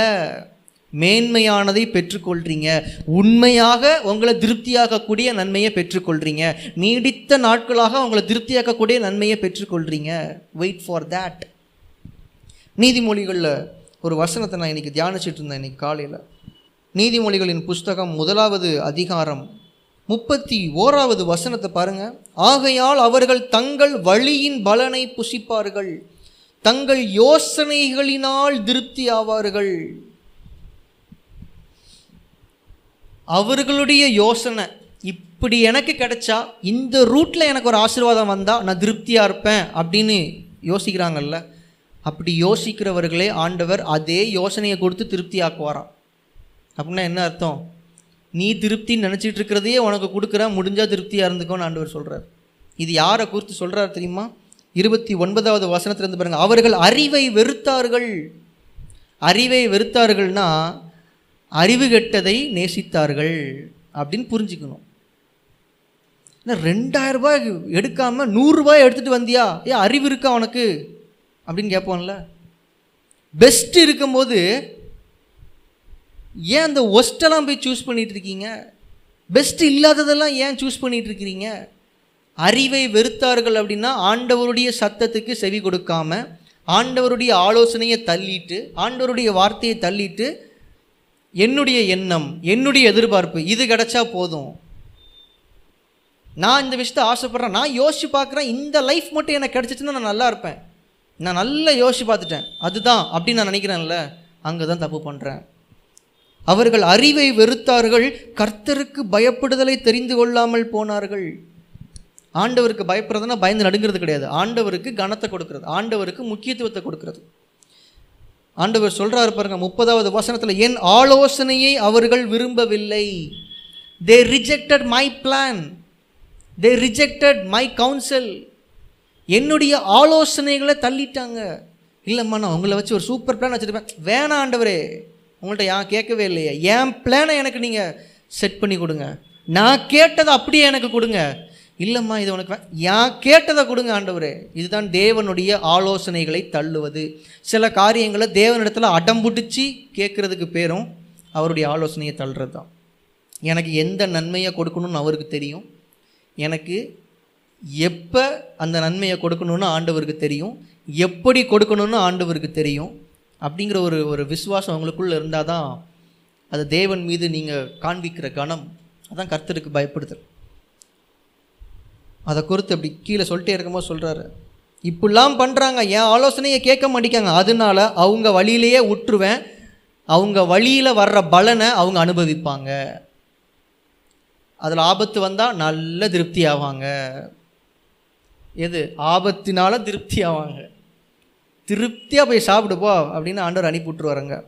மேன்மையானதை பெற்றுக்கொள்கிறீங்க உண்மையாக உங்களை திருப்தியாக்கக்கூடிய நன்மையை பெற்றுக்கொள்கிறீங்க நீடித்த நாட்களாக உங்களை திருப்தியாக்கக்கூடிய நன்மையை பெற்றுக்கொள்கிறீங்க வெயிட் ஃபார் தேட் நீதிமொழிகளில் ஒரு வசனத்தை நான் இன்றைக்கி தியானிச்சிட்டு இருந்தேன் இன்றைக்கி காலையில். நீதிமொழிகளின் புஸ்தகம் முதலாவது அதிகாரம் முப்பத்தி ஓராவது வசனத்தை பாருங்கள் ஆகையால் அவர்கள் தங்கள் வழியின் பலனை புசிப்பார்கள். தங்கள் யோசனைகளினால் திருப்தி ஆவார்கள். அவர்களுடைய யோசனை இப்படி எனக்கு கிடைச்சா இந்த ரூட்டில் எனக்கு ஒரு ஆசீர்வாதம் வந்தால் நான் திருப்தியாக இருப்பேன் அப்படின்னு யோசிக்கிறாங்கல்ல. அப்படி யோசிக்கிறவர்களே ஆண்டவர் அதே யோசனையை கொடுத்து திருப்தி ஆக்குவாராம் அப்படின்னா என்ன அர்த்தம்? நீ திருப்தின்னு நினச்சிட்டு இருக்கிறதையே உனக்கு கொடுக்குற முடிஞ்சால் திருப்தியாக இருந்துக்கோன்னு ஆண்டவர் சொல்கிறார் இது யாரை குறித்து சொல்கிறார் தெரியுமா? இருபத்தி ஒன்பதாவது வசனத்திலிருந்து பாருங்கள் பாருங்க. அவர்கள் அறிவை வெறுத்தார்கள். அறிவை வெறுத்தார்கள்னா அறிவு கெட்டதை நேசித்தார்கள் அப்படின்னு புரிஞ்சுக்கணும். ரெண்டாயிரம் ரூபாய் எடுக்காமல் நூறுரூபாய் எடுத்துகிட்டு வந்தியா? ஏ அறிவு இருக்கா உனக்கு? அப்படின்னு கேட்போம்ல. பெஸ்ட் இருக்கும்போது ஏன் அந்த ஒஸ்டெல்லாம் போய் சூஸ் பண்ணிட்டு இருக்கீங்க பெஸ்ட் இல்லாததெல்லாம் ஏன் சூஸ் பண்ணிட்டு இருக்கிறீங்க அறிவை வெறுத்தார்கள் அப்படின்னா ஆண்டவருடைய சத்தத்துக்கு செவி கொடுக்காம ஆண்டவருடைய ஆலோசனையை தள்ளிட்டு ஆண்டவருடைய வார்த்தையை தள்ளிட்டு என்னுடைய எண்ணம் என்னுடைய எதிர்பார்ப்பு இது கிடச்சா போதும். நான் இந்த விஷயத்தை ஆசைப்பட்றேன் நான் யோசிச்சு பார்க்குறேன் இந்த லைஃப் மட்டும் எனக்கு கிடச்சிச்சுன்னா நான் நல்லா இருப்பேன். நான் நல்லா யோசிச்சு பார்த்துட்டேன். அதுதான் அப்படின்னு நான் நினைக்கிறேன்ல அங்கே தான் தப்பு பண்ணுறேன் அவர்கள் அறிவை வெறுத்தார்கள் கர்த்தருக்கு பயப்படுதலை தெரிந்து கொள்ளாமல் போனார்கள். ஆண்டவருக்கு பயப்படுறதுன்னா பயந்து நடுங்கிறது கிடையாது. ஆண்டவருக்கு கனத்தை கொடுக்கறது ஆண்டவருக்கு முக்கியத்துவத்தை கொடுக்கறது. ஆண்டவர் சொல்கிறார் பாருங்க முப்பதாவது வசனத்தில் என் ஆலோசனையை அவர்கள் விரும்பவில்லை. They rejected my plan they rejected my counsel என்னுடைய ஆலோசனைகளை தள்ளிட்டாங்க. இல்லைம்மா நான் உங்களை வச்சு ஒரு சூப்பர் பிளான் வச்சுருப்பேன். வேணாம் ஆண்டவரே உங்கள்கிட்ட ஏன் கேட்கவே இல்லையே. என் பிளானை எனக்கு நீங்கள் செட் பண்ணி கொடுங்க. நான் கேட்டதை அப்படியே எனக்கு கொடுங்க. இல்லைம்மா இது உனக்கு யான் ஏன் கேட்டதை கொடுங்க ஆண்டவரே. இதுதான் தேவனுடைய ஆலோசனைகளை தள்ளுவது. சில காரியங்களை தேவனிடத்தில் அடம்புடிச்சு கேட்குறதுக்கு பேரும் அவருடைய ஆலோசனையை தள்ளுறது தான் எனக்கு எந்த நன்மையை கொடுக்கணும்னு அவருக்கு தெரியும். எனக்கு எப்போ அந்த நன்மையை கொடுக்கணும்னு ஆண்டவருக்கு தெரியும்? எப்படி கொடுக்கணும்னு ஆண்டவருக்கு தெரியும்? அப்படிங்கிற ஒரு ஒரு விசுவாசம் அவங்களுக்குள்ளே இருந்தால் தான் அது தேவன் மீது நீங்கள் காண்பிக்கிற கணம் அதான் கர்த்தருக்கு பயப்படுதல். அதை குறித்து அப்படி கீழே சொல்லிட்டே இருக்கும்போது சொல்கிறாரு இப்படிலாம் பண்ணுறாங்க என் ஆலோசனையை கேட்க மாட்டேங்காங்க. அதனால அவங்க வழியிலேயே விட்டுருவேன் அவங்க வழியில் வர்ற பலனை அவங்க அனுபவிப்பாங்க. அதில் ஆபத்து வந்தால் நல்ல திருப்தி ஆவாங்க எது? ஆபத்தினால திருப்தி ஆவாங்க. திருப்தியாக போய் சாப்பிடுப்போ அப்படின்னு ஆண்டவர் அனுப்பிவிட்டு விட்டுருவாருங்க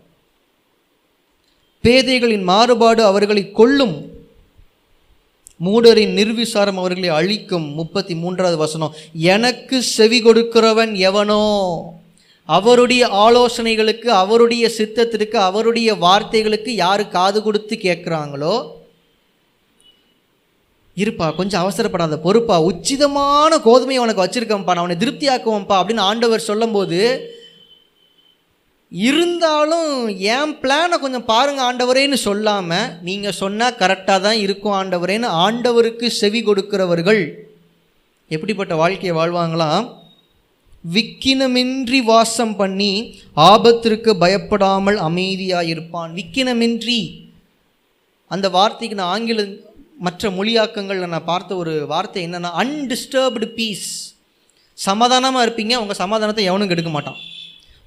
பேதைகளின் மாறுபாடு அவர்களை கொல்லும். மூடரின் நிர்விசாரம் அவர்களை அழிக்கும். முப்பத்தி மூன்றாவது வசனம். எனக்கு செவி கொடுக்கிறவன் எவனோ? அவருடைய ஆலோசனைகளுக்கு அவருடைய சித்தத்திற்கு அவருடைய வார்த்தைகளுக்கு யார் காது கொடுத்து கேட்குறாங்களோ இருப்பா கொஞ்சம் அவசரப்படாத பொறுப்பா உச்சிதமான கோதுமையை உனக்கு வச்சுருக்கேன்ப்பா நான் திருப்தி திருப்தியாக்குவேன்ப்பா அப்படின்னு ஆண்டவர் சொல்லும்போது இருந்தாலும் என் பிளானை கொஞ்சம் பாருங்க ஆண்டவரேன்னு சொல்லாமல் நீங்கள் சொன்னால் கரெக்டாக தான் இருக்கும் ஆண்டவரேன்னு ஆண்டவருக்கு செவி கொடுக்கிறவர்கள் எப்படிப்பட்ட வாழ்க்கையை வாழ்வாங்களாம் விக்கினமின்றி வாசம் பண்ணி ஆபத்திற்கு பயப்படாமல் அமைதியாக இருப்பான் விக்கினமின்றி. அந்த வார்த்தைக்கு நான் ஆங்கில மற்ற மொழியாக்கங்களில் நான் பார்த்த ஒரு வார்த்தை என்னென்னா அன்டிஸ்டர்ப்டு பீஸ் சமாதானமாக இருப்பீங்க உங்கள் சமாதானத்தை எவனும் கெடுக்க மாட்டான்.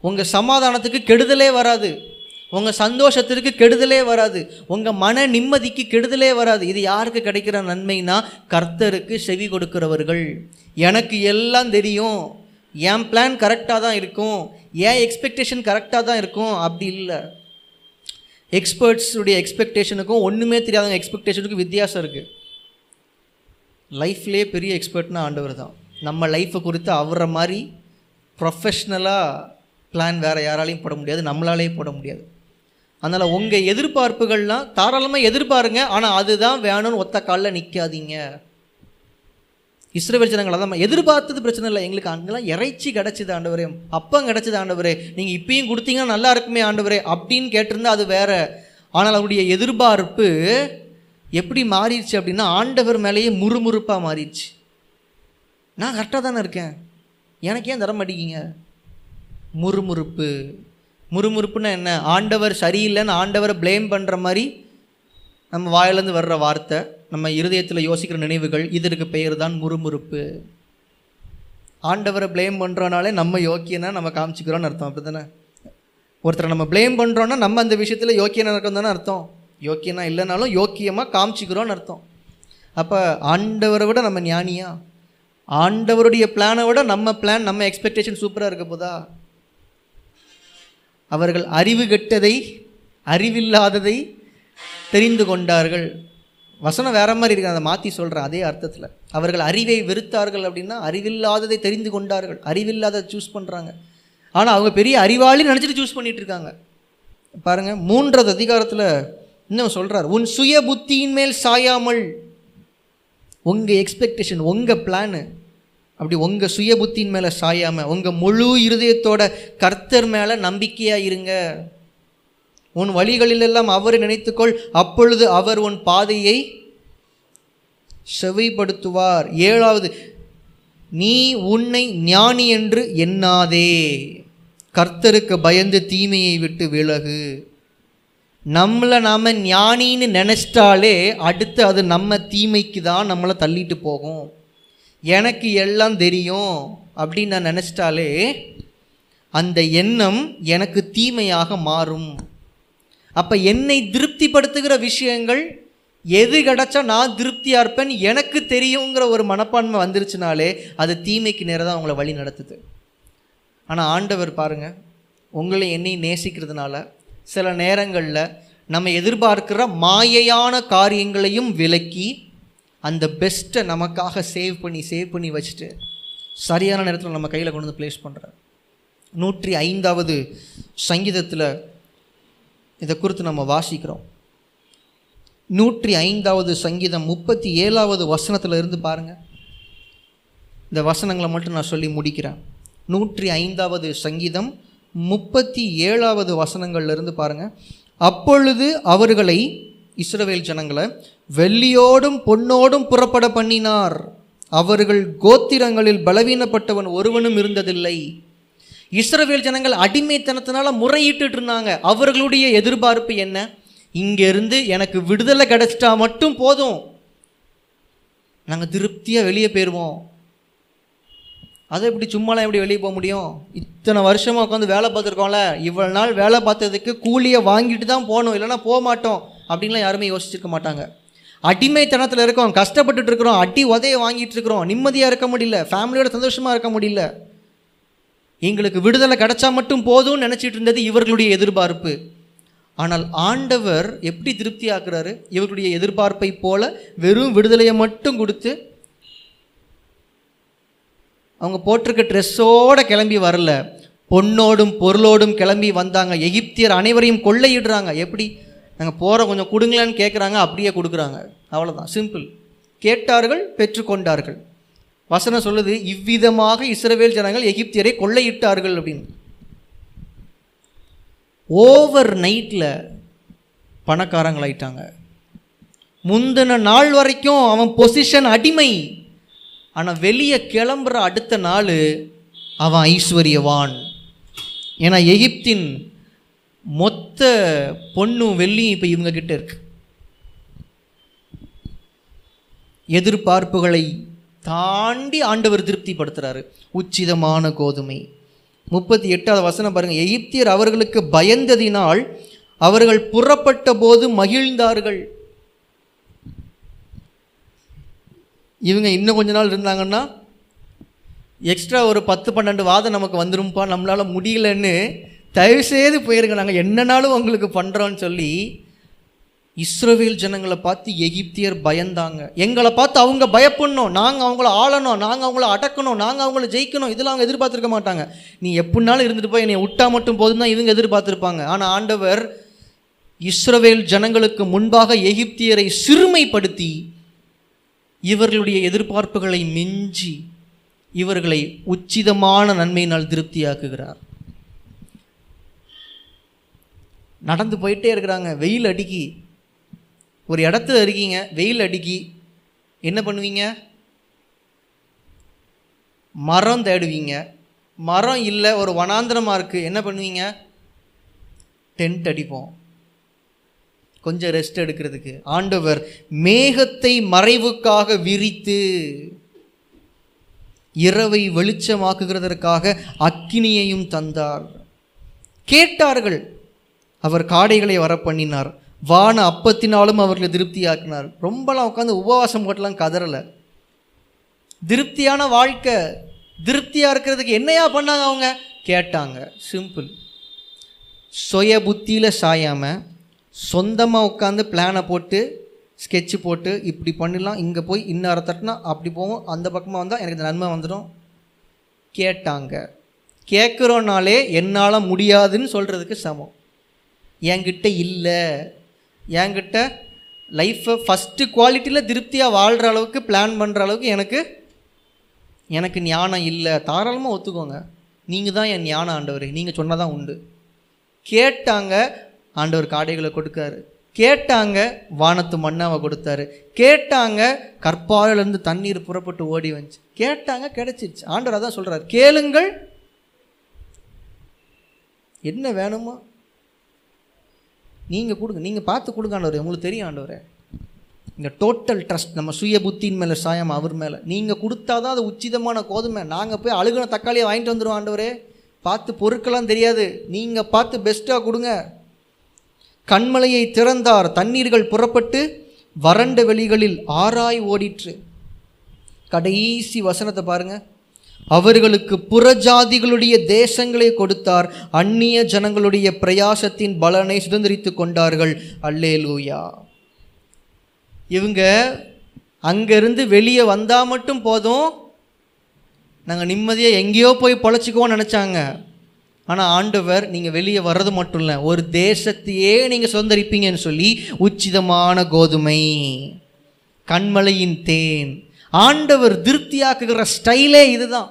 உங்கள் சமாதானத்துக்கு கெடுதலே வராது. உங்கள் சந்தோஷத்திற்கு கெடுதலே வராது. உங்கள் மன நிம்மதிக்கு கெடுதலே வராது. இது யாருக்கு கிடைக்கிற நன்மைனா கர்த்தருக்கு செவி கொடுக்கிறவர்கள். எனக்கு எல்லாம் தெரியும். என் பிளான் கரெக்டாக தான் இருக்கும். என் எக்ஸ்பெக்டேஷன் கரெக்டாக தான் இருக்கும். அப்படி இல்லை. எக்ஸ்பர்ட்ஸுடைய எக்ஸ்பெக்டேஷனுக்கும் ஒன்றுமே தெரியாதவங்க எக்ஸ்பெக்டேஷனுக்கும் வித்தியாசம் இருக்குது லைஃப்லேயே பெரிய எக்ஸ்பர்ட்னா ஆண்டவர் தான். நம்ம லைஃப்பை குறித்து அவரை மாதிரி ப்ரொஃபஷ்னலாக பிளான் வேறு யாராலையும் போட முடியாது நம்மளாலேயும் போட முடியாது. அதனால் உங்கள் எதிர்பார்ப்புகள்லாம் தாராளமாக எதிர்பாருங்க ஆனால் அதுதான் வேணும்னு ஒத்த காலில் நிற்காதீங்க இஸ்ரேல் ஜனங்கள் அதான் எதிர்பார்த்தது பிரச்சனை இல்லை. எங்களுக்கு அங்கெல்லாம் இறைச்சி கிடச்சிது ஆண்டவரே. அப்பம் கிடச்சிது ஆண்டவரே. நீங்கள் இப்பயும் கொடுத்தீங்கன்னா நல்லா இருக்குமே ஆண்டவரே அப்படின்னு கேட்டிருந்தா அது வேற. ஆனால் அவருடைய எதிர்பார்ப்பு எப்படி மாறிடுச்சு அப்படின்னா ஆண்டவர் மேலேயே முறுமுறுப்பாக மாறிடுச்சு. நான் கரெக்டாக தானே இருக்கேன். எனக்கு ஏன் தர மாட்டேங்கிங்க முறுமுறுப்பு. முறுமுறுப்புன்னா என்ன? ஆண்டவர் சரியில்லைன்னு ஆண்டவரை ப்ளேம் பண்ணுற மாதிரி நம்ம வாயிலேருந்து வர்ற வார்த்தை நம்ம இருதயத்தில் யோசிக்கிற நினைவுகள் இதற்கு பெயர் தான் முறுமுறுப்பு. ஆண்டவரை ப்ளேம் பண்ணுறோனாலே நம்ம யோக்கியனா நம்ம காமிச்சிக்கிறோன்னு அர்த்தம் அப்படி தானே ஒருத்தரை நம்ம ப்ளேம் பண்ணுறோன்னா நம்ம அந்த விஷயத்தில் யோக்கியனாக இருக்கோம் தானே அர்த்தம். யோக்கியனா இல்லைனாலும் யோக்கியமாக காமிச்சிக்கிறோன்னு அர்த்தம். அப்போ ஆண்டவரை விட நம்ம ஞானியா? ஆண்டவருடைய பிளானை விட நம்ம பிளான் நம்ம எக்ஸ்பெக்டேஷன் சூப்பராக இருக்க போதா? அவர்கள் அறிவு கெட்டதை அறிவில்லாததை தெரிந்து கொண்டார்கள். வசனம் வேற மாதிரி இருக்கு. அதை மாற்றி சொல்கிறேன் அதே அர்த்தத்தில். அவர்கள் அறிவை வெறுத்தார்கள் அப்படின்னா அறிவில்லாததை தெரிந்து கொண்டார்கள். அறிவில்லாததை சூஸ் பண்ணுறாங்க ஆனால் அவங்க பெரிய அறிவாளி நினச்சிட்டு சூஸ் பண்ணிகிட்டு இருக்காங்க. பாருங்கள் மூன்றாவது அதிகாரத்தில் இன்னும் சொல்கிறார் உன் சுய புத்தியின் மேல் சாயாமல் உங்கள் எக்ஸ்பெக்டேஷன் உங்கள் பிளானு அப்படி உங்கள் சுய புத்தியின் மேலே சாயாமல் உங்கள் முழு இருதயத்தோட கர்த்தர் மேலே நம்பிக்கையாக இருங்க. உன் வழிகளிலெல்லாம் அவரை நினைத்துக்கொள். அப்பொழுது அவர் உன் பாதையை செவிப்படுத்துவார். ஏழாவது நீ உன்னை ஞானி என்று எண்ணாதே. கர்த்தருக்கு பயந்து தீமையை விட்டு விலகு. நம்மளை நாம் ஞானின்னு நினச்சிட்டாலே அடுத்து அது நம்ம தீமைக்கு தான் நம்மளை தள்ளிட்டு போகும். எனக்கு எல்லாம் தெரியும் அப்படின்னு நான் நினச்சிட்டாலே அந்த எண்ணம் எனக்கு தீமையாக மாறும். அப்போ என்னை திருப்திப்படுத்துகிற விஷயங்கள் எது கிடச்சா நான் திருப்தியாக இருப்பேன் எனக்கு தெரியுங்கிற ஒரு மனப்பான்மை வந்துருச்சுனாலே அது தீமைக்கு நேரம் தான் அவங்கள வழி நடத்துது. ஆனால் ஆண்டவர் பாருங்கள் உங்களை என்னை நேசிக்கிறதுனால சில நேரங்களில் நம்ம எதிர்பார்க்கிற மாயையான காரியங்களையும் விலக்கி அந்த பெஸ்ட்டை நமக்காக சேவ் பண்ணி சேவ் பண்ணி வச்சுட்டு சரியான நேரத்தில் நம்ம கையில் கொண்டு வந்து ப்ளேஸ் பண்ணுறார் நூற்றி ஐந்தாவது சங்கீதத்தில் இதை குறித்து நம்ம வாசிக்கிறோம். நூற்றி ஐந்தாவது சங்கீதம் முப்பத்தி ஏழாவது வசனத்தில் இருந்து பாருங்கள் இந்த வசனங்களை மட்டும் நான் சொல்லி முடிக்கிறேன். நூற்றி ஐந்தாவது சங்கீதம் முப்பத்தி ஏழாவது வசனங்கள்லேருந்து பாருங்கள் அப்பொழுது அவர்களை இஸ்ரவேல் ஜனங்களை வெள்ளியோடும் பொன்னோடும் புறப்பட பண்ணினார். அவர்கள் கோத்திரங்களில் பலவீனப்பட்டவன் ஒருவனும் இருந்ததில்லை. இஸ்ரவேல் ஜனங்கள் அடிமைத்தனத்தினால முறையிட்டு இருந்தாங்க அவர்களுடைய எதிர்பார்ப்பு என்ன? இங்கேருந்து எனக்கு விடுதலை கிடச்சிட்டா மட்டும் போதும். நாங்கள் திருப்தியாக வெளியே போயிடுவோம் அதை எப்படி சும்மாலாம் எப்படி வெளியே போக முடியும்? இத்தனை வருஷமாக உட்காந்து வேலை பார்த்துருக்கோம்ல. இவ்வளோ நாள் வேலை பார்த்ததுக்கு கூலியை வாங்கிட்டு தான் போகணும். இல்லைன்னா போக மாட்டோம். அப்படின்லாம் யாருமே யோசிச்சிருக்க மாட்டாங்க. அடிமைத்தனத்தில் இருக்கோம். கஷ்டப்பட்டுட்டு இருக்கிறோம். அடி உதைய வாங்கிட்டு இருக்கிறோம். நிம்மதியாக இருக்க முடியல. ஃபேமிலியோட சந்தோஷமாக இருக்க முடியல. எங்களுக்கு விடுதலை கிடைச்சா மட்டும் போதும்னு நினச்சிட்டு இருந்தது இவர்களுடைய எதிர்பார்ப்பு. ஆனால் ஆண்டவர் எப்படி திருப்தி ஆக்குறாரு இவர்களுடைய எதிர்பார்ப்பை போல வெறும் விடுதலையை மட்டும் கொடுத்து அவங்க போட்டிருக்க ட்ரெஸ்ஸோட கிளம்பி வரல. பொண்ணோடும் பொருளோடும் கிளம்பி வந்தாங்க. எகிப்தியர் அனைவரையும் கொள்ளையிடுறாங்க. எப்படி? நாங்கள் போகிற கொஞ்சம் கொடுங்களேன்னு கேட்குறாங்க அப்படியே கொடுக்குறாங்க. அவ்வளோதான் சிம்பிள் கேட்டார்கள் பெற்றுக்கொண்டார்கள். வசனம் சொல்லுது இவ்விதமாக இஸ்ரவேல் ஜனங்கள் எகிப்தியரை கொள்ளையிட்டார்கள் அப்படின்னு. ஓவர் நைட்டில் பணக்காரங்களாயிட்டாங்க முந்தின நாள் வரைக்கும் அவன் பொசிஷன் அடிமை. ஆனால் வெளியே கிளம்புற அடுத்த நாள் அவன் ஐஸ்வர்யவான். ஏன்னா எகிப்தின் மொத்த பொண்ணும் வெள்ளியும் இப்போ இவங்க கிட்ட இருக்கு. எதிர்பார்ப்புகளை தாண்டி ஆண்டவர் திருப்திப்படுத்துகிறாரு உச்சிதமான கோதுமை. முப்பத்தி எட்டாவது வசனம் பாருங்கள் எகிப்தியர் அவர்களுக்கு பயந்ததினால் அவர்கள் புறப்பட்ட போது மகிழ்ந்தார்கள். இவங்க இன்னும் கொஞ்ச நாள் இருந்தாங்கன்னா எக்ஸ்ட்ரா ஒரு பத்து பன்னெண்டு வாதம் நமக்கு வந்துரும்ப்பா நம்மளால் முடியலன்னு தயவுசெய்து போயிருங்க. நாங்கள் என்னனாலும் உங்களுக்கு பண்ணுறோன்னு சொல்லி இஸ்ரோவேல் ஜனங்களை பார்த்து எகிப்தியர் பயந்தாங்க. எங்களை பார்த்து அவங்க பயப்படணும். நாங்கள் அவங்கள ஆளணும். நாங்கள் அவங்கள அடக்கணும். நாங்கள் அவங்கள ஜெயிக்கணும். இதெல்லாம் அவங்க எதிர்பார்த்துருக்க மாட்டாங்க. நீ எப்படினாலும் இருந்துட்டு போய் என்னை விட்டா மட்டும் போதும் தான் இவங்க எதிர்பார்த்துருப்பாங்க. ஆனால் ஆண்டவர் இஸ்ரோவேல் ஜனங்களுக்கு முன்பாக எகிப்தியரை சிறுமைப்படுத்தி இவர்களுடைய எதிர்பார்ப்புகளை மிஞ்சி இவர்களை உச்சிதமான நன்மையினால் திருப்தியாக்குகிறார். நடந்து போயிட்டே இருக்கிறாங்க. வெயில் அடிக்கி. ஒரு இடத்துல இருக்கீங்க வெயில் அடிக்கி என்ன பண்ணுவீங்க? மரம் தேடுவீங்க. மரம் இல்லை ஒரு வனாந்திரமாக இருக்குது என்ன பண்ணுவீங்க? டென்ட் அடிப்போம். கொஞ்சம் ரெஸ்ட் எடுக்கிறதுக்கு. ஆண்டவர் மேகத்தை மறைவுக்காக விரித்து இரவை வெளிச்சமாக்குகிறதற்காக அக்கினியையும் தந்தார். கேட்டார்கள். அவர் காடைகளை வர பண்ணினார் வான அப்பத்தினாலும் அவர்களை திருப்தியாக்கினார். ரொம்பலாம் உட்காந்து உபவாசம் போட்டலாம் கதறலை. திருப்தியான வாழ்க்கை திருப்தியாக இருக்கிறதுக்கு என்னையா பண்ணாங்க அவங்க? கேட்டாங்க. சிம்பிள் சுய புத்தியில் சாயாமல் சொந்தமாக உட்காந்து பிளானை போட்டு ஸ்கெட்சு போட்டு இப்படி பண்ணிடலாம் இங்கே போய் இன்னொரு தட்டினா அப்படி போவோம் அந்த பக்கமாக வந்தால் எனக்கு இந்த நன்மை வந்துடும். கேட்டாங்க. கேட்குறோனாலே என்னால் முடியாதுன்னு சொல்கிறதுக்கு சமம். என்கிட்ட இல்லை. என்கிட்ட லைஃப்பை ஃபஸ்ட்டு குவாலிட்டியில் திருப்தியாக வாழ்கிற அளவுக்கு பிளான் பண்ணுற அளவுக்கு எனக்கு எனக்கு ஞானம் இல்லை. தாராளமாக ஒத்துக்கோங்க. நீங்கள் தான் என் ஞானம் ஆண்டவர். நீங்கள் சொன்னால் தான் உண்டு. கேட்டாங்க ஆண்டவர் காடைகளை கொடுக்காரு. கேட்டாங்க வானத்து மண்ணாவை கொடுத்தாரு. கேட்டாங்க கற்பாலிலேருந்து தண்ணீர் புறப்பட்டு ஓடி வந்துச்சு. கேட்டாங்க கிடைச்சிருச்சு. ஆண்டவர் அதான் சொல்கிறார் கேளுங்கள். என்ன வேணுமோ நீங்கள் கொடுங்க நீங்கள் பார்த்து கொடுங்க ஆண்டவரே. உங்களுக்கு தெரியும் ஆண்டவரே. இந்த டோட்டல் ட்ரஸ்ட் நம்ம சுய புத்தியின் மேலே சாயம் அவர் மேலே. நீங்கள் கொடுத்தா தான் அது உச்சிதமான கோதுமை. நாங்கள் போய் அழுகின தக்காளியை வாங்கிட்டு வந்துடுவோம் ஆண்டவரே. பார்த்து பொருட்கள்லாம் தெரியாது. நீங்கள் பார்த்து பெஸ்ட்டாக கொடுங்க. கண்மலையை திறந்தார் தண்ணீர்கள் புறப்பட்டு வறண்ட வெளிகளில் ஆராய் ஓடிற்று. கடைசி வசனத்தை பாருங்கள் அவர்களுக்கு புறஜாதிகளுடைய தேசங்களை கொடுத்தார். அந்நிய ஜனங்களுடைய பிரயாசத்தின் பலனை சுதந்திரித்து கொண்டார்கள். அல்லே லூயா இவங்க அங்கேருந்து வெளியே வந்தால் மட்டும் போதும். நாங்கள் நிம்மதியாக எங்கேயோ போய் பொழைச்சிக்குவோம்னு நினச்சாங்க. ஆனால் ஆண்டவர் நீங்கள் வெளியே வர்றது மட்டும் இல்லை ஒரு தேசத்தையே நீங்கள் சுதந்திரிப்பீங்கன்னு சொல்லி உச்சிதமான கோதுமை கண்மலையின் தேன் ஆண்டவர் திருப்தியாக்குகிற ஸ்டைலே இதுதான்.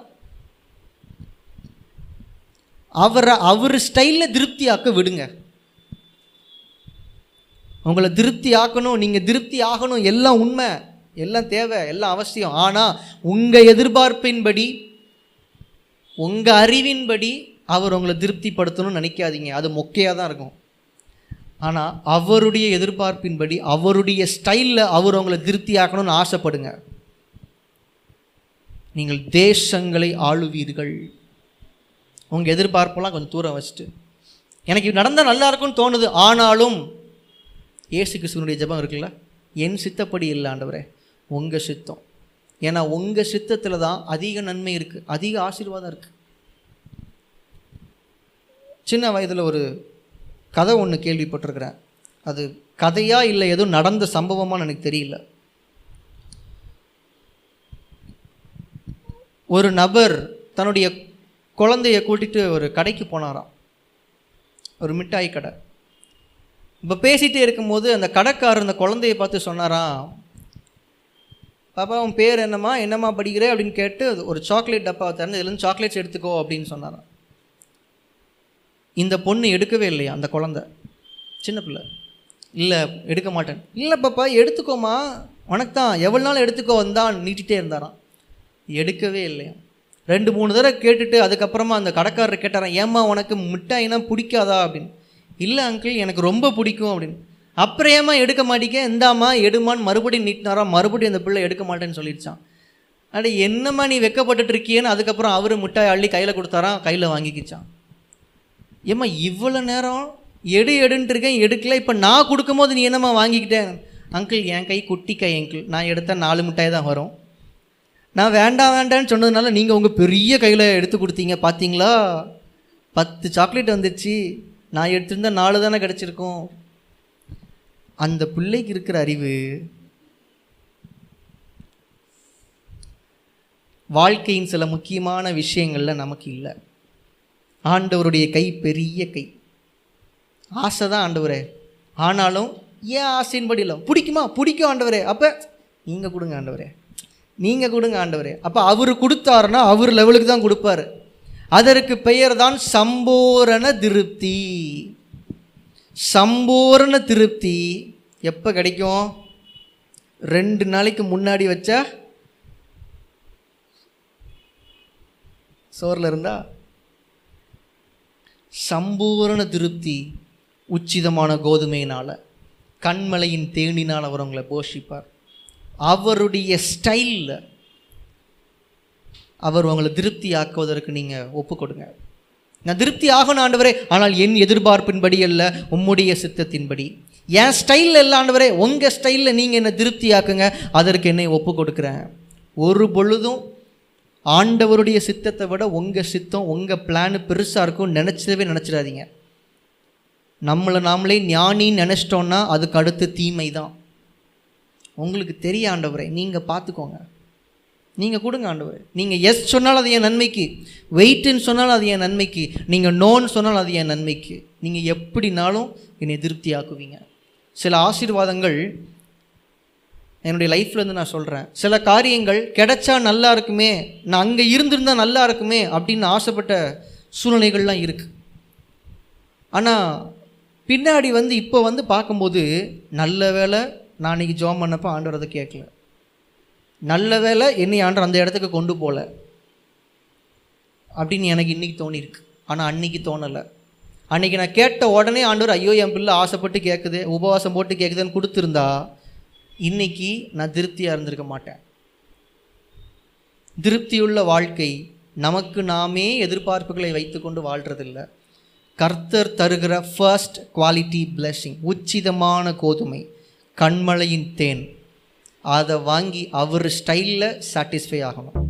அவரை அவர் ஸ்டைலில் திருப்தியாக்க விடுங்க. அவங்கள திருப்தி ஆக்கணும் நீங்கள் திருப்தி ஆகணும் எல்லாம் உண்மை எல்லாம் தேவை எல்லாம் அவசியம். ஆனால் உங்கள் எதிர்பார்ப்பின்படி உங்கள் அறிவின்படி அவர் உங்களை திருப்திப்படுத்தணும்னு நினைக்காதீங்க. அது மொக்கையாக தான் இருக்கும். ஆனால் அவருடைய எதிர்பார்ப்பின்படி அவருடைய ஸ்டைலில் அவர் உங்களை திருப்தி ஆக்கணும்னு ஆசைப்படுங்க. நீங்கள் தேசங்களை ஆளுவீர்கள். உங்கள் எதிர்பார்ப்பெல்லாம் கொஞ்சம் தூரம் வச்சுட்டு. எனக்கு இது நடந்தால் நல்லா இருக்கும்னு தோணுது. ஆனாலும் ஏசு கிறிஸ்துவனுடைய ஜெபம் இருக்குல்ல? என் சித்தப்படி இல்லை ஆண்டவரே. உங்கள் சித்தம். ஏன்னா உங்கள் சித்தத்தில் தான் அதிக நன்மை இருக்குது அதிக ஆசீர்வாதம் இருக்குது சின்ன வயதில் ஒரு கதை ஒன்று கேள்விப்பட்டிருக்கிறேன். அது கதையாக இல்லை எதுவும் நடந்த சம்பவமான்னு எனக்கு தெரியல. ஒரு நபர் தன்னுடைய குழந்தைய கூட்டிகிட்டு ஒரு கடைக்கு போனாராம். ஒரு மிட்டாய் கடை. இப்போ பேசிகிட்டே இருக்கும்போது அந்த கடைக்காரர் அந்த குழந்தைய பார்த்து சொன்னாராம் பாப்பா உன் பேர் என்னம்மா? என்னம்மா படிக்கிற? அப்படின்னு கேட்டு ஒரு சாக்லேட் டப்பா திறந்து இதுலேருந்து சாக்லேட்ஸ் எடுத்துக்கோ அப்படின்னு சொன்னாராம். இந்த பொண்ணு எடுக்கவே இல்லையா அந்த குழந்த? சின்ன பிள்ளை. இல்லை எடுக்க மாட்டேன். இல்லை பாப்பா எடுத்துக்கோமா உனக்கு தான் எவ்வளோ நாள் எடுத்துக்கோ வந்தான் நீட்டிகிட்டே இருந்தாராம். எடுக்கவே இல்லையா ரெண்டு மூணு தடவை கேட்டுட்டு அதுக்கப்புறமா அந்த கடைக்காரர் கேட்டாரன் ஏம்மா உனக்கு மிட்டாயினா பிடிக்காதா? அப்படின்னு. இல்லை அங்கிள் எனக்கு ரொம்ப பிடிக்கும் அப்படின்னு. அப்புறம் ஏம்மா எடுக்க மாட்டேங்க? இந்தாம்மா எடுமான்னு மறுபடியும் நீட்டினாரா மறுபடியும் அந்த பிள்ளை எடுக்க மாட்டேன்னு சொல்லிடுச்சான் அட என்னம்மா நீ வெக்கப்பட்டுட்டு இருக்கியேன்னு அதுக்கப்புறம் அவர் மிட்டாய் அள்ளி கையில் கொடுத்தாரான் கையில் வாங்கிக்கிச்சான் ஏம்மா இவ்வளோ நேரம் எடு எடுன்ட்டு இருக்கேன் எடுக்கல இப்போ நான் கொடுக்கும்போது நீ என்னம்மா வாங்கிக்கிட்டேன் அங்கிள் என் கை குட்டி கை அங்கிள் நான் எடுத்தால் நாலு மிட்டாய் தான் வரும். நான் வேண்டாம் வேண்டான்னு சொன்னதுனால நீங்கள் உங்கள் பெரிய கையில் எடுத்து கொடுத்தீங்க பார்த்தீங்களா பத்து சாக்லேட் வந்துடுச்சு நான் எடுத்திருந்தா நாலு தானே கிடச்சிருக்கும். அந்த பிள்ளைக்கு இருக்கிற அறிவு வாழ்க்கையின் சில முக்கியமான விஷயங்களில் நமக்கு இல்லை. ஆண்டவருடைய கை பெரிய கை. ஆசை தான் ஆண்டவரே. ஆனாலும் ஏன் ஆசையின்படி இல்லை? பிடிக்குமா? பிடிக்கும் ஆண்டவரே. அப்போ நீங்கள் கொடுங்க ஆண்டவரே. நீங்கள் கொடுங்க ஆண்டவரே. அப்போ அவர் கொடுத்தாருன்னா அவர் லெவலுக்கு தான் கொடுப்பாரு. அதற்கு பெயர் தான் சம்பூரண திருப்தி. சம்பூரண திருப்தி எப்போ கிடைக்கும்? ரெண்டு நாளைக்கு முன்னாடி வச்சா? சோரில் இருந்தா? சம்பூரண திருப்தி உச்சிதமான கோதுமையினால் கண்மலையின் தேனினால் அவர் உங்களை போஷிப்பார். அவருடைய ஸ்டைலில் அவர் உங்களை திருப்தி ஆக்குவதற்கு நீங்கள் ஒப்பு கொடுங்க நான் திருப்தி ஆகணும் ஆண்டவரே. ஆனால் என் எதிர்பார்ப்பின்படி அல்ல உம்முடைய சித்தத்தின்படி. என் ஸ்டைலில் இல்லை ஆண்டவரே. உங்கள் ஸ்டைலில் நீங்கள் என்னை திருப்தி ஆக்குங்க அதற்கு என்னை ஒப்பு கொடுக்குறேன் ஒரு பொழுதும் ஆண்டவருடைய சித்தத்தை விட உங்கள் சித்தம் உங்கள் பிளான் பெருசாக இருக்கும் நினச்சதவே நினச்சிடாதீங்க. நம்மளை நாமளே ஞானின்னு நினச்சிட்டோன்னா அதுக்கு அடுத்து தீமை தான் உங்களுக்கு தெரிய ஆண்டவரை நீங்கள் பார்த்துக்கோங்க. நீங்கள் கொடுங்க ஆண்டவர். நீங்கள் எஸ் சொன்னால் அது என் நன்மைக்கு வெயிட்டுன்னு சொன்னால் அது என் நன்மைக்கு நீங்கள் நோன்னு சொன்னால் அது என் நன்மைக்கு. நீங்கள் எப்படினாலும் என்னை திருப்தியாக்குவீங்க. சில ஆசீர்வாதங்கள் என்னுடைய லைஃப்லேருந்து நான் சொல்கிறேன் சில காரியங்கள் கிடைச்சா நல்லா இருக்குமே நான் அங்கே இருந்திருந்தால் நல்லா இருக்குமே அப்படின்னு ஆசைப்பட்ட சூழ்நிலைகள்லாம் இருக்குது ஆனால் பின்னாடி வந்து இப்போ வந்து பார்க்கும்போது நல்ல வேளை நான் அன்றைக்கி ஜோம் பண்ணப்போ ஆண்டவர் அதை கேட்கல. நல்ல வேலை என்னை ஆண்டவர் அந்த இடத்துக்கு கொண்டு போகல அப்படின்னு எனக்கு இன்றைக்கி தோணியிருக்கு. ஆனால் அன்னைக்கு தோணலை. அன்றைக்கி நான் கேட்ட உடனே ஆண்டவர் ஐயோ என் பிள்ளை ஆசைப்பட்டு கேட்குது உபவாசம் போட்டு கேட்குதுன்னு கொடுத்துருந்தா இன்னைக்கு நான் திருப்தியாக இருந்திருக்க மாட்டேன். திருப்தியுள்ள வாழ்க்கை நமக்கு நாமே எதிர்பார்ப்புகளை வைத்துக்கொண்டு வாழ்கிறதில்ல கர்த்தர் தருகிற ஃபர்ஸ்ட் குவாலிட்டி பிளெஸ்ஸிங் உச்சிதமான கோதுமை. கண்மலையின் தேன். அதை வாங்கி அவர் ஸ்டைலில் சாட்டிஸ்ஃபை ஆகணும்.